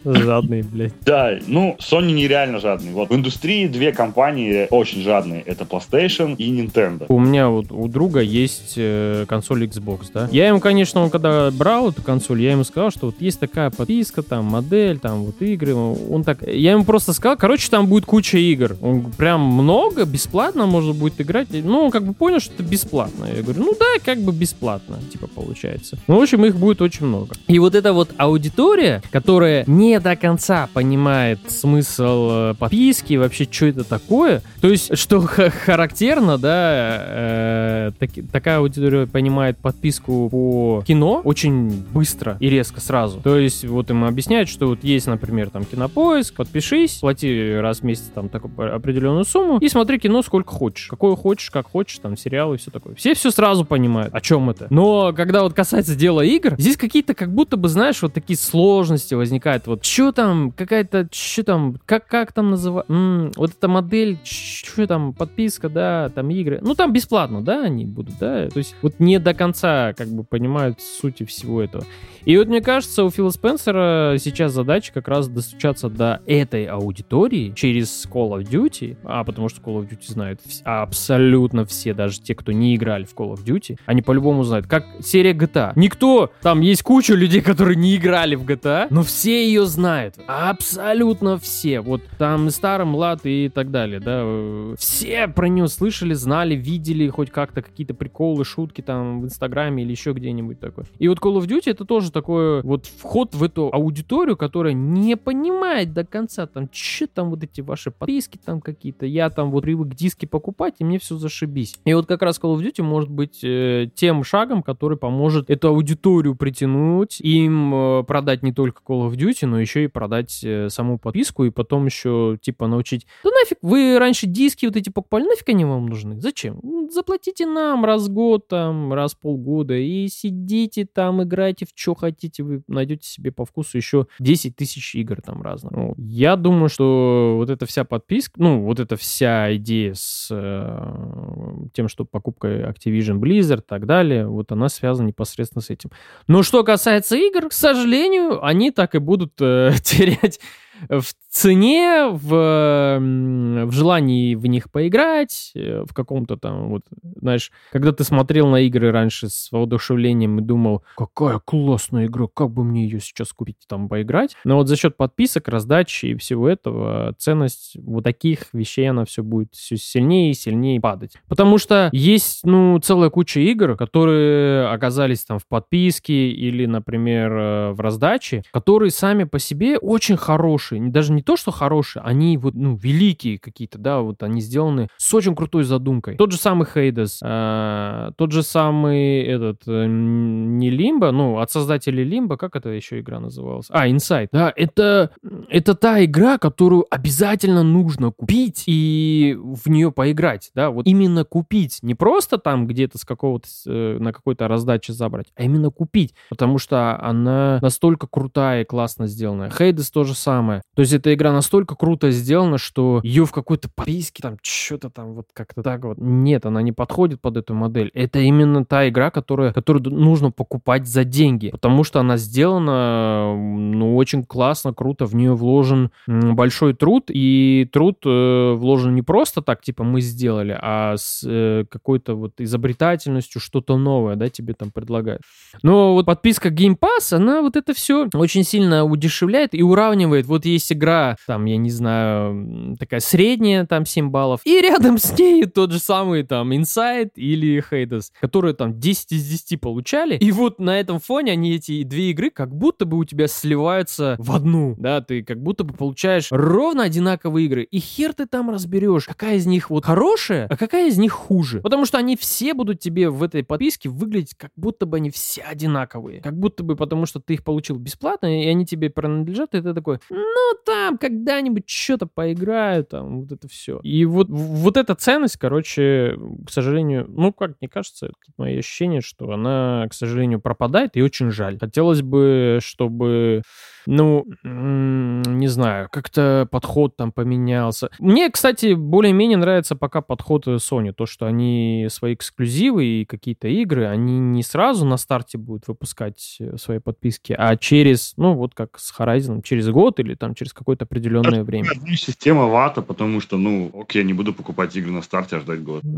Жадные, блядь. Да, ну, Sony нереально жадный. Вот в индустрии две компании очень жадные. Это PlayStation и Nintendo. У меня вот у друга есть э, консоль Xbox, да. Я ему, конечно, он когда брал эту консоль, я ему сказал, что вот есть такая подписка, там, модель, там, вот игры. Он так... Я ему просто сказал, короче, там будет куча игр. Он прям много, бесплатно можно будет играть. Ну, он как бы понял, что это бесплатно. Я говорю, ну да, как бы бесплатно, типа, получается. Ну, в общем, их будет очень много. И вот эта вот аудитория, которая не до конца понимает смысл э, подписки, вообще, что это такое. То есть, что характерно, да, э, так, такая аудитория понимает подписку по кино очень быстро и резко сразу. То есть, вот им объясняют, что вот есть, например, там кинопоиск, подпишись, плати раз в месяц там такую определенную сумму и смотри кино сколько хочешь. Какое хочешь, как хочешь, там сериалы и все такое. Все все сразу понимают, о чем это. Но когда вот касается дела игр, здесь какие-то как будто бы, знаешь, вот такие сложности возникают. Вот что там, какая-то, что там, как, как там называется, вот эта модель, что там, подписка, да, там игры. Ну, там бесплатно, да, они будут, да. То есть вот не до конца как бы понимают сути всего этого. И вот мне кажется, у Фила Спенсера сейчас задача как раз достучаться до этой аудитории через Call of Duty, а потому что Call of Duty знают абсолютно все, даже те, кто не играли в Call of Duty, они по-любому знают, как серия GTA. Никто, там есть куча людей, которые не играли в GTA, но все ее знает, абсолютно все, вот там и старый, млад и так далее, да, все про нее слышали, знали, видели хоть как-то какие-то приколы, шутки там в Инстаграме или еще где-нибудь такое. И вот Call of Duty это тоже такой вот вход в эту аудиторию, которая не понимает до конца там, что там вот эти ваши подписки там какие-то, я там вот привык диски покупать, и мне все зашибись. И вот как раз Call of Duty может быть э, тем шагом, который поможет эту аудиторию притянуть, им э, продать не только Call of Duty, но еще и продать э, саму подписку, и потом еще типа научить, да нафиг, вы раньше диски вот эти покупали, нафиг они вам нужны? Зачем? Заплатите нам раз в год, там, раз в полгода, и сидите там, играйте в что хотите, вы найдете себе по вкусу еще 10 тысяч игр там разных. Ну, я думаю, что вот эта вся подписка, ну, вот эта вся идея с э, тем, что покупка Activision Blizzard и так далее, вот она связана непосредственно с этим. Но что касается игр, к сожалению, они так и будут э, терять в цене, в, в желании в них поиграть, э, в каком-то там, вот, знаешь, когда ты смотрел на игры раньше с воодушевлением и думал, какая классная игра, как бы мне ее сейчас купить, там, поиграть. Но вот за счет подписок, раздачи и всего этого ценность вот таких вещей, она все будет все сильнее и сильнее падать. Потому что есть, ну, целая куча игр, которые оказались там в подписке или, например, э, в раздаче, которые сами по себе очень хорошие, даже не то, что хорошие, они вот, ну, великие какие-то, да, вот они сделаны с очень крутой задумкой. Тот же самый Хейдес, э, тот же самый этот, э, не Лимба, ну, от создателей Лимба, как это еще игра называлась? А, Inside. Да, это, это та игра, которую обязательно нужно купить и в нее поиграть, да, вот именно купить, не просто там где-то с какого-то, э, на какой-то раздаче забрать, а именно купить, потому что она настолько крутая и классно сделанная. Хейдес то же самое. То есть эта игра настолько круто сделана, что ее в какой-то подписке там что-то там вот как-то так вот. Нет, она не подходит под эту модель. Это именно та игра, которая, которую нужно покупать за деньги, потому что она сделана, ну, очень классно, круто, в нее вложен большой труд, и труд э, вложен не просто так, типа мы сделали, а с э, какой-то вот изобретательностью, что-то новое, да, тебе там предлагают. Но вот подписка Game Pass, она вот это все очень сильно удешевляет и уравнивает. Вот есть есть игра, там, я не знаю, такая средняя, там, 7 баллов, и рядом с ней тот же самый, там, Inside или Hades, которые там 10 из 10 получали, и вот на этом фоне они, эти две игры, как будто бы у тебя сливаются в одну, да, ты как будто бы получаешь ровно одинаковые игры, и хер ты там разберешь, какая из них вот хорошая, а какая из них хуже, потому что они все будут тебе в этой подписке выглядеть, как будто бы они все одинаковые, как будто бы потому что ты их получил бесплатно, и они тебе принадлежат, и ты такой, ну, там когда-нибудь что-то поиграю, там, вот это все. И вот, вот эта ценность, короче, к сожалению, ну, как мне кажется, мое ощущение, что она, к сожалению, пропадает, и очень жаль. Хотелось бы, чтобы ну, не знаю, как-то подход там поменялся. Мне, кстати, более-менее нравится пока подход Sony, то, что они свои эксклюзивы и какие-то игры, они не сразу на старте будут выпускать э, свои подписки, а через, ну, вот как с Horizon, через год или там через какое-то определенное время. Система вата, потому что, ну, окей, я не буду покупать игры на старте, а ждать год.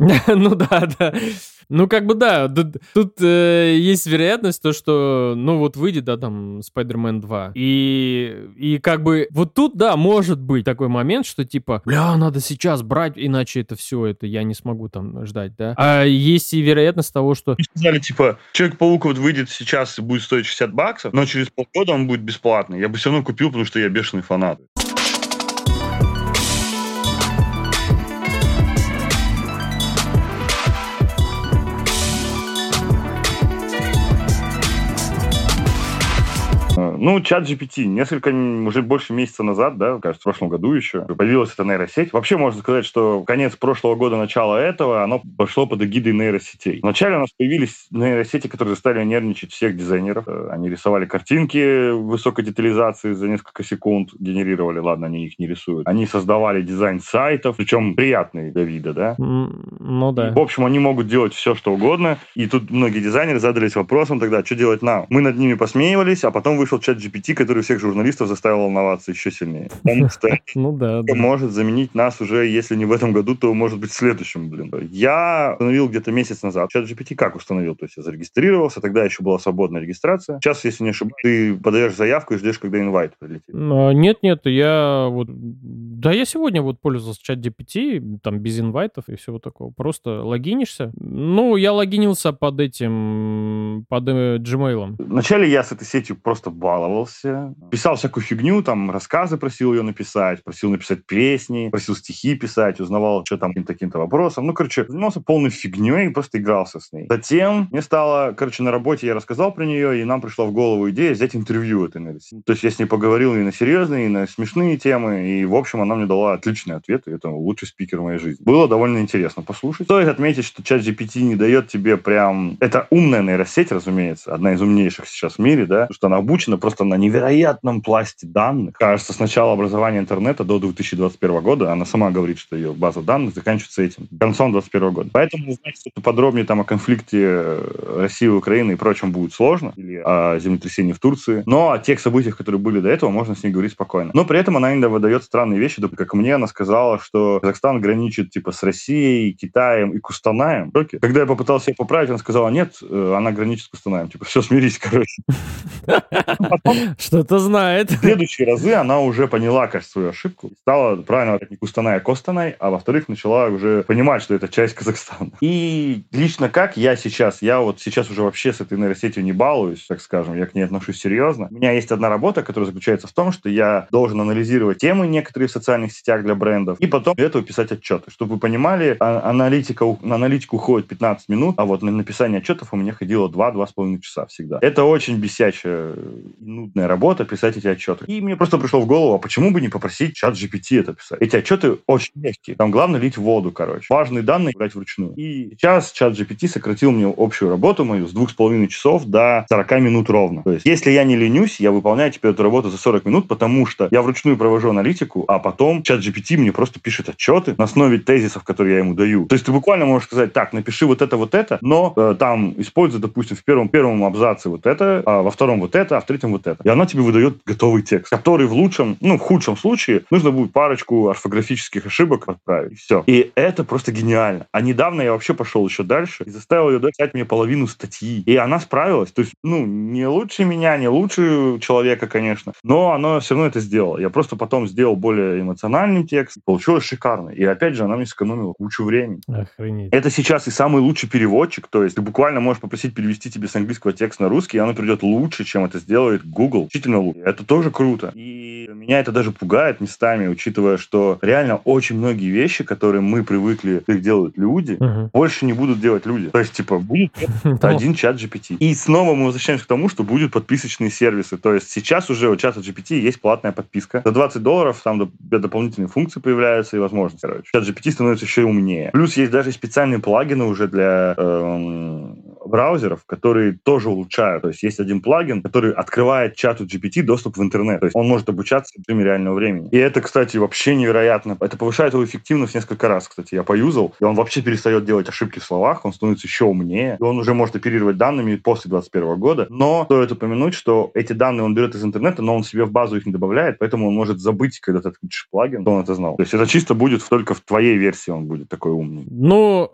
Ну да, да. Ну, как бы да, тут э, есть вероятность то, что, ну, вот выйдет, да, там, Spider-Man 2, и и, как бы вот тут, да, может быть такой момент, что типа, бля, надо сейчас брать, иначе это все, это я не смогу там ждать, да. А есть и вероятность того, что... Сказали, типа, Человек-паук вот выйдет сейчас и будет стоить 60 баксов, но через полгода он будет бесплатный. Я бы все равно купил, потому что я бешеный фанат. Ну, чат GPT. Несколько, уже больше месяца назад, да, кажется, в прошлом году еще, появилась эта нейросеть. Вообще, можно сказать, что конец прошлого года, начало этого, оно пошло под эгидой нейросетей. Вначале у нас появились нейросети, которые заставили нервничать всех дизайнеров. Э, они рисовали картинки высокой детализации за несколько секунд, генерировали, ладно, они их не рисуют. Они создавали дизайн сайтов, причем приятные для вида, да? Ну да. в общем, они могут делать все, что угодно. И тут многие дизайнеры задались вопросом тогда, что делать нам? Мы над ними посмеивались, а потом вышел чат чат GPT, который всех журналистов заставил волноваться еще сильнее. Потому что ну, да, да. может заменить нас уже, если не в этом году, то может быть в следующем, блин. Я установил где-то месяц назад. Чат GPT как установил? То есть я зарегистрировался, тогда еще была свободная регистрация. Сейчас, если не ошибаюсь, ты подаешь заявку и ждешь, когда инвайт прилетит. А, нет, нет, я вот... Да, я сегодня вот пользовался чат GPT, там без инвайтов и всего такого. Просто логинишься. Ну, я логинился под этим, под э, Gmail. Вначале я с этой сетью просто баловался. Писал всякую фигню, там рассказы просил ее написать, просил написать песни, просил стихи писать, узнавал, что там таким-то вопросом. Ну, короче, занимался полной фигней просто игрался с ней. Затем мне стало, короче, на работе я рассказал про нее, и нам пришла в голову идея взять интервью этой нейросети. То есть я с ней поговорил и на серьезные, и на смешные темы, и, в общем, она мне дала отличный ответ, и это лучший спикер в моей жизни. Было довольно интересно послушать. Стоит отметить, что чат GPT не дает тебе прям... Это умная нейросеть, разумеется, одна из умнейших сейчас в мире, да, что она обучена просто на невероятном пласте данных. Кажется, с начала образования интернета до 2021 года, она сама говорит, что ее база данных заканчивается этим, концом 2021 года. Поэтому узнать что-то подробнее там о конфликте э, России и Украины и прочем будет сложно, или о землетрясении в Турции. Но о тех событиях, которые были до этого, можно с ней говорить спокойно. Но при этом она иногда выдает странные вещи, как мне она сказала, что Казахстан граничит типа с Россией, Китаем и Кустанаем. Когда я попытался ее поправить, она сказала, нет, э, она граничит с Кустанаем. Типа, все, смирись, короче. Что-то знает. В следующие разы она уже поняла, кажется, свою ошибку. Стала правильно не Кустанай, а Костанай, а во-вторых, начала уже понимать, что это часть Казахстана. И лично как я сейчас, я вот сейчас уже вообще с этой нейросетью не балуюсь, так скажем, я к ней отношусь серьезно. У меня есть одна работа, которая заключается в том, что я должен анализировать темы некоторые в социальных сетях для брендов и потом для этого писать отчеты. Чтобы вы понимали, а, аналитика, на аналитику уходит 15 минут, а вот на написание отчетов у меня ходило 2-2,5 часа всегда. Это очень бесячая нудная работа писать эти отчеты. И мне просто пришло в голову, а почему бы не попросить чат GPT это писать? Эти отчеты очень легкие. Там главное лить воду, короче. Важные данные брать вручную. И сейчас чат GPT сократил мне общую работу мою с двух с половиной часов до 40 минут ровно. То есть, если я не ленюсь, я выполняю теперь эту работу за 40 минут, потому что я вручную провожу аналитику, а потом чат GPT мне просто пишет отчеты на основе тезисов, которые я ему даю. То есть, ты буквально можешь сказать, так, напиши вот это, вот это, но э, там используй, допустим, в первом, первом абзаце вот это, а во втором вот это, а в третьем вот это. И она тебе выдает готовый текст, который в лучшем, ну, в худшем случае нужно будет парочку орфографических ошибок отправить. Все. И это просто гениально. А недавно я вообще пошел еще дальше и заставил ее дать мне половину статьи. И она справилась. То есть, ну, не лучше меня, не лучше человека, конечно, но она все равно это сделала. Я просто потом сделал более эмоциональный текст. Получилось шикарно. И опять же, она мне сэкономила кучу времени. Охренеть. Это сейчас и самый лучший переводчик. То есть, ты буквально можешь попросить перевести тебе с английского текст на русский, и оно придет лучше, чем это сделает Google. Действительно лучше. Это тоже круто. И меня это даже пугает местами, учитывая, что реально очень многие вещи, которые мы привыкли, их делают люди, угу. больше не будут делать люди. То есть, типа, будет один чат GPT. И снова мы возвращаемся к тому, что будут подписочные сервисы. То есть сейчас уже у чата GPT есть платная подписка. За 20 долларов там дополнительные функции появляются и возможности. Короче, чат GPT становится еще умнее. Плюс есть даже специальные плагины уже для эм, браузеров, которые тоже улучшают. То есть есть один плагин, который открывает чату GPT доступ в интернет. То есть он может обучаться в режиме реального времени. И это, кстати, вообще невероятно. Это повышает его эффективность несколько раз, кстати. Я поюзал, и он вообще перестает делать ошибки в словах, он становится еще умнее, и он уже может оперировать данными после 2021 года. Но стоит упомянуть, что эти данные он берет из интернета, но он себе в базу их не добавляет, поэтому он может забыть, когда ты отключишь плагин, что он это знал. То есть это чисто будет только в твоей версии он будет такой умный. Ну,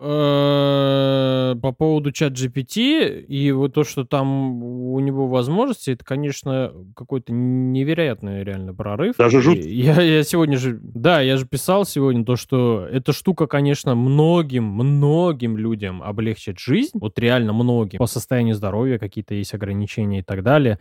по поводу чат GPT и вот то, что там у него возможности, это, конечно, какой-то невероятный реально прорыв. Даже жутко. Я, я сегодня же, да, я же писал сегодня то, что эта штука, конечно, многим, многим людям облегчит жизнь, вот реально многим, по состоянию здоровья какие-то есть ограничения и так далее.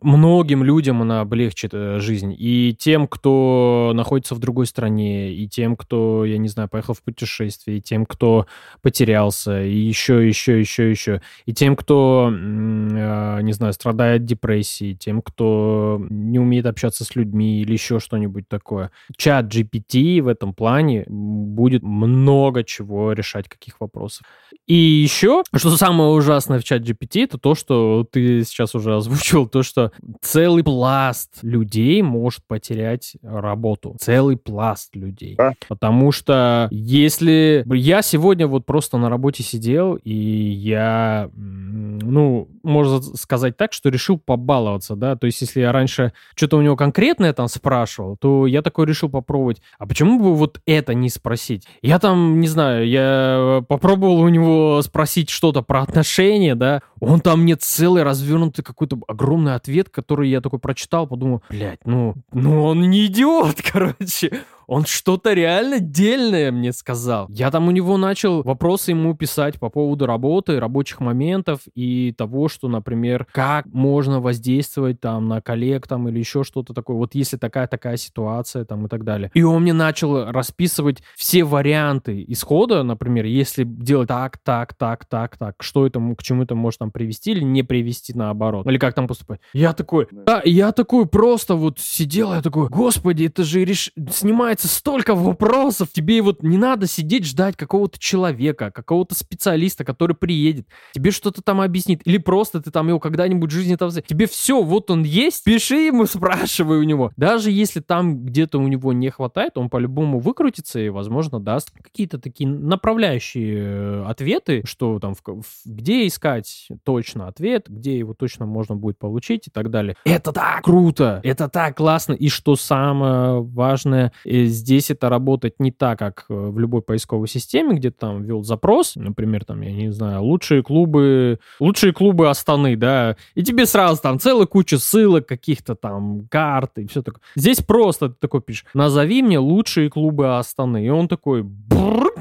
Многим людям она облегчит э, жизнь. И тем, кто находится в другой стране, и тем, кто, я не знаю, поехал в путешествие, и тем, кто потерялся, и еще, еще, еще, еще. И тем, кто, э, не знаю, страдает депрессией, тем, кто не умеет общаться с людьми или еще что-нибудь такое. Чат GPT в этом плане будет много чего решать, каких вопросов. И еще, что самое ужасное в чат GPT, это то, что ты сейчас уже озвучил, то, что целый пласт людей может потерять работу. Целый пласт людей. А? Потому что если... Я сегодня вот просто на работе сидел, и я ну, можно сказать так, что решил побаловаться, да, то есть если я раньше что-то у него конкретное там спрашивал, то я такой решил попробовать, а почему бы вот это не спросить? Я там, не знаю, я попробовал у него спросить что-то про отношения, да, он там мне целый развернутый какой-то огромный ответ, который я такой прочитал, подумал, блядь, ну, ну он не идиот, короче. Он что-то реально дельное мне сказал. Я там у него начал вопросы ему писать по поводу работы, рабочих моментов и того, что, например, как можно воздействовать там на коллег там или еще что-то такое. Вот если такая-такая ситуация там и так далее. И он мне начал расписывать все варианты исхода, например, если делать так, так, так, так, так, что это, к чему это может там привести или не привести наоборот. Или как там поступать. Я такой, да, я такой просто вот сидел, я такой, господи, это же реш... снимает поднимается столько вопросов, тебе вот не надо сидеть ждать какого-то человека, какого-то специалиста, который приедет, тебе что-то там объяснит, или просто ты там его когда-нибудь в жизни там... Тебе все, вот он есть, пиши ему, спрашивай у него. Даже если там где-то у него не хватает, он по-любому выкрутится и, возможно, даст какие-то такие направляющие э, ответы, что там, в, где искать точно ответ, где его точно можно будет получить и так далее. Это так круто, это так классно. И что самое важное, здесь это работает не так, как э, в любой поисковой системе, где ты там ввел запрос, например, там, я не знаю, лучшие клубы, лучшие клубы Астаны, да, и тебе сразу там целая куча ссылок, каких-то там карт и все такое. Здесь просто ты такой пишешь, назови мне лучшие клубы Астаны, и он такой,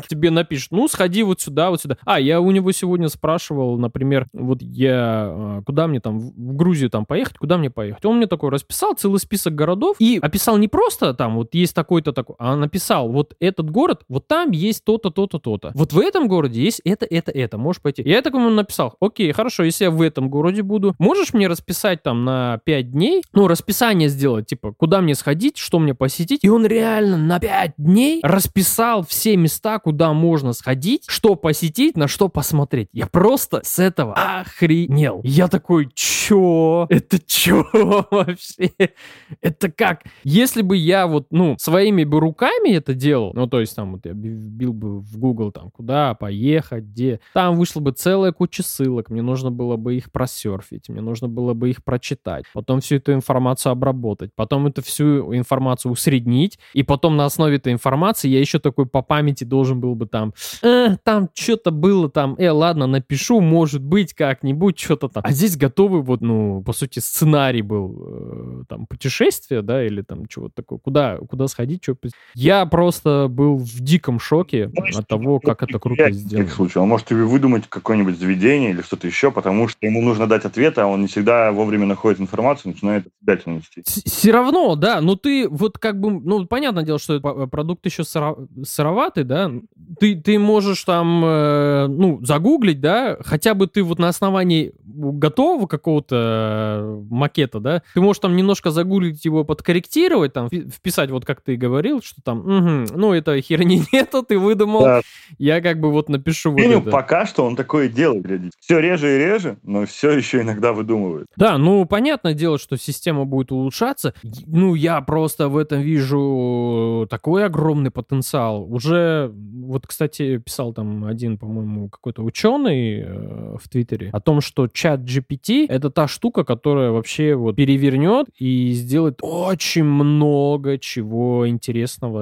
тебе напишет, ну, сходи вот сюда, вот сюда. А, я у него сегодня спрашивал, например, вот я, э, куда мне там, в Грузию там поехать, куда мне поехать? Он мне такой расписал целый список городов и описал не просто там, вот есть такой-то такой, а написал, вот этот город, вот там есть то-то, то-то, то-то. Вот в этом городе есть это, это, это. Можешь пойти. Я такому написал, окей, хорошо, если я в этом городе буду, можешь мне расписать там на 5 дней, ну, расписание сделать, типа, куда мне сходить, что мне посетить. И он реально на 5 дней расписал все места, куда можно сходить, что посетить, на что посмотреть. Я просто с этого охренел. Я такой, чё? Это чё вообще? Это как? Если бы я вот, ну, своими бы руками это делал, ну, то есть там вот я бил бы в Google, там, куда поехать, где, там вышла бы целая куча ссылок, мне нужно было бы их просерфить, мне нужно было бы их прочитать, потом всю эту информацию обработать, потом эту всю информацию усреднить, и потом на основе этой информации я еще такой по памяти должен был бы там, э, там что-то было там, э, ладно, напишу, может быть, как-нибудь, что-то там. А здесь готовый вот, ну, по сути, сценарий был, э, там, путешествие, да, или там чего-то такое, куда, куда сходить, что еще... Я просто был в диком шоке от того, как это круто сделано. В случае. Он может тебе выдумать какое-нибудь заведение или что-то еще, потому что ему нужно дать ответ, а он не всегда вовремя находит информацию, начинает опять нести. Все равно, да, ну ты вот как бы, ну понятное дело, что продукт еще сыроватый, да, ты, ты можешь там, э, ну, загуглить, да, хотя бы ты вот на основании готового какого-то э, макета, да, ты можешь там немножко загуглить его, подкорректировать, там, вписать, вот как ты говорил, что там, угу, ну, это херни нету, ты выдумал, да. я как бы вот напишу вот это. пока что он такое делает, все реже и реже, но все еще иногда выдумывает. Да, ну, понятное дело, что система будет улучшаться, ну, я просто в этом вижу такой огромный потенциал. Уже, вот, кстати, писал там один, по-моему, какой-то ученый э, в Твиттере о том, что чат GPT — это та штука, которая вообще вот перевернет и сделает очень много чего интересного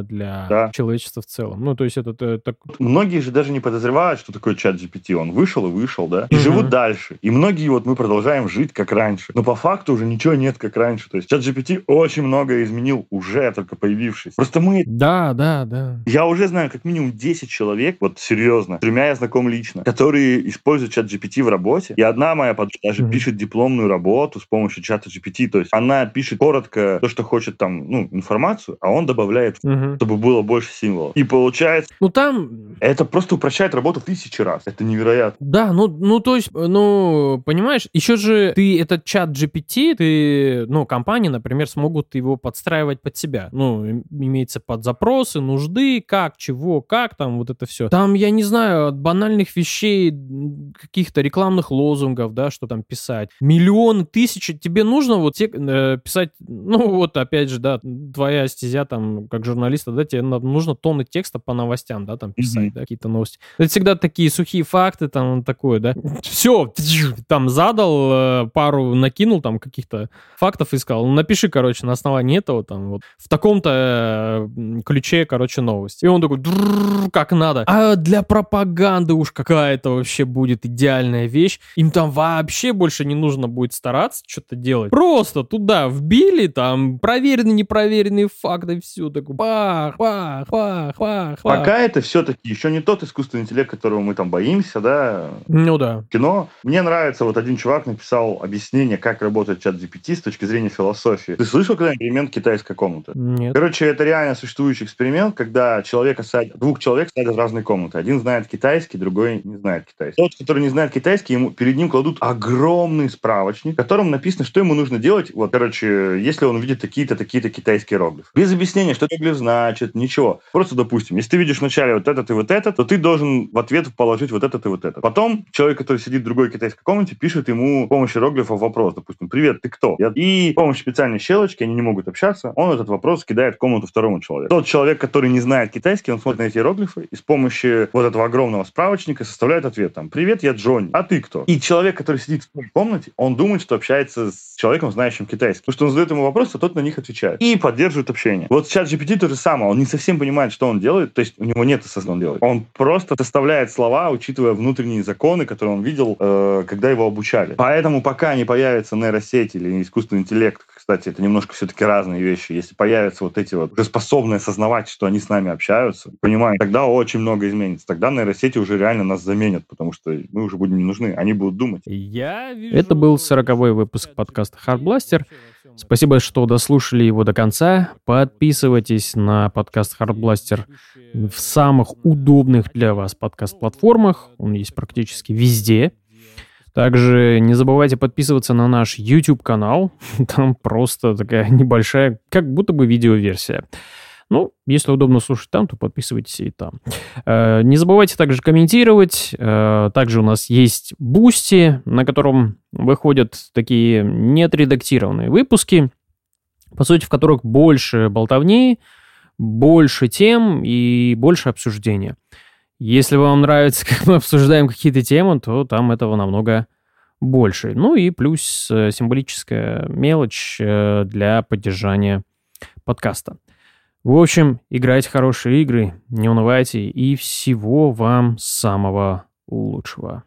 для да. человечества в целом. Ну, то есть это... это... Многие же даже не подозревают, что такое чат GPT. Он вышел и вышел, да, и угу. живут дальше. И многие вот мы продолжаем жить как раньше. Но по факту уже ничего нет как раньше. То есть чат GPT очень многое изменил, уже только появившись. Просто мы... Да, да, да. Я уже знаю как минимум 10 человек, вот серьезно, тремя я знаком лично, которые используют чат GPT в работе. И одна моя подруга даже mm-hmm. пишет дипломную работу с помощью чата GPT. То есть она пишет коротко то, что хочет там, ну, информацию, а он добавляет, mm-hmm. чтобы было больше символов. И получается... Ну, там... Это просто упрощает работу в тысячи раз. Это невероятно. Да, ну, ну, то есть, ну, понимаешь, еще же ты этот чат GPT, ты, ну, компании, например, смогут его подстраивать под себя. Ну, имеется под запросы, нужды, как, чего, как там, вот это все. Там, я не знаю, от банальных вещей, каких-то рекламных лозунгов, да, да, что там писать. Миллион, тысячи, тебе нужно вот те, э, писать, ну вот опять же, да, твоя стезя там, как журналиста, да, тебе нужно тонны текста по новостям, да, там писать, mm-hmm. да, какие-то новости. Это всегда такие сухие факты, там такое, да. Все, там задал, э, пару накинул там каких-то фактов искал. Ну, напиши, короче, на основании этого там вот в таком-то э, ключе, короче, новость. И он такой, как надо. А для пропаганды уж какая-то вообще будет идеальная вещь. Им там вообще больше не нужно будет стараться что-то делать. Просто туда вбили там проверенные, непроверенные факты, все такое. Пах, пах, пах, пах, пах. Пока это все-таки еще не тот искусственный интеллект, которого мы там боимся, да? Ну да. Кино. Мне нравится, вот один чувак написал объяснение, как работает чат GPT с точки зрения философии. Ты слышал когда эксперимент китайской комнаты? Нет. Короче, это реально существующий эксперимент, когда человека садят, двух человек садят в разные комнаты. Один знает китайский, другой не знает китайский. Тот, который не знает китайский, ему, перед ним кладут огромный справочник, в котором написано, что ему нужно делать. Вот, короче, если он увидит такие-то, такие-то китайские иероглифы. Без объяснения, что иероглиф значит, ничего. Просто, допустим, если ты видишь вначале вот этот и вот этот, то ты должен в ответ положить вот этот и вот этот. Потом человек, который сидит в другой китайской комнате, пишет ему с помощью иероглифов вопрос, допустим, «Привет, ты кто?» И с помощью специальной щелочки, они не могут общаться, он этот вопрос кидает в комнату второму человеку. Тот человек, который не знает китайский, он смотрит на эти иероглифы и с помощью вот этого огромного справочника составляет ответ там «Привет, я Джонни, а ты кто?» И человек, который сидит в комнате, он думает, что общается с человеком, знающим китайский. Потому что он задает ему вопрос, а тот на них отвечает. И поддерживает общение. Вот чат GPT то же самое. Он не совсем понимает, что он делает. То есть у него нет осознанного делает. Он просто составляет слова, учитывая внутренние законы, которые он видел, э, когда его обучали. Поэтому пока не появится нейросеть или искусственный интеллект, кстати, это немножко все-таки разные вещи. Если появятся вот эти вот уже способные осознавать, что они с нами общаются, понимаем, тогда очень много изменится. Тогда нейросети уже реально нас заменят, потому что мы уже будем не нужны. Они будут думать. Я вижу... Это был сороковой выпуск подкаста Hardblaster. Спасибо, что дослушали его до конца. Подписывайтесь на подкаст Hardblaster в самых удобных для вас подкаст-платформах. Он есть практически везде. Также не забывайте подписываться на наш YouTube-канал. Там просто такая небольшая, как будто бы видеоверсия. Ну, если удобно слушать там, то подписывайтесь и там. Э, не забывайте также комментировать. Э, также у нас есть Boosty, на котором выходят такие неотредактированные выпуски, по сути, в которых больше болтовни, больше тем и больше обсуждения. Если вам нравится, как мы обсуждаем какие-то темы, то там этого намного больше. Ну и плюс э, символическая мелочь э, для поддержания подкаста. В общем, играйте хорошие игры, не унывайте и всего вам самого лучшего.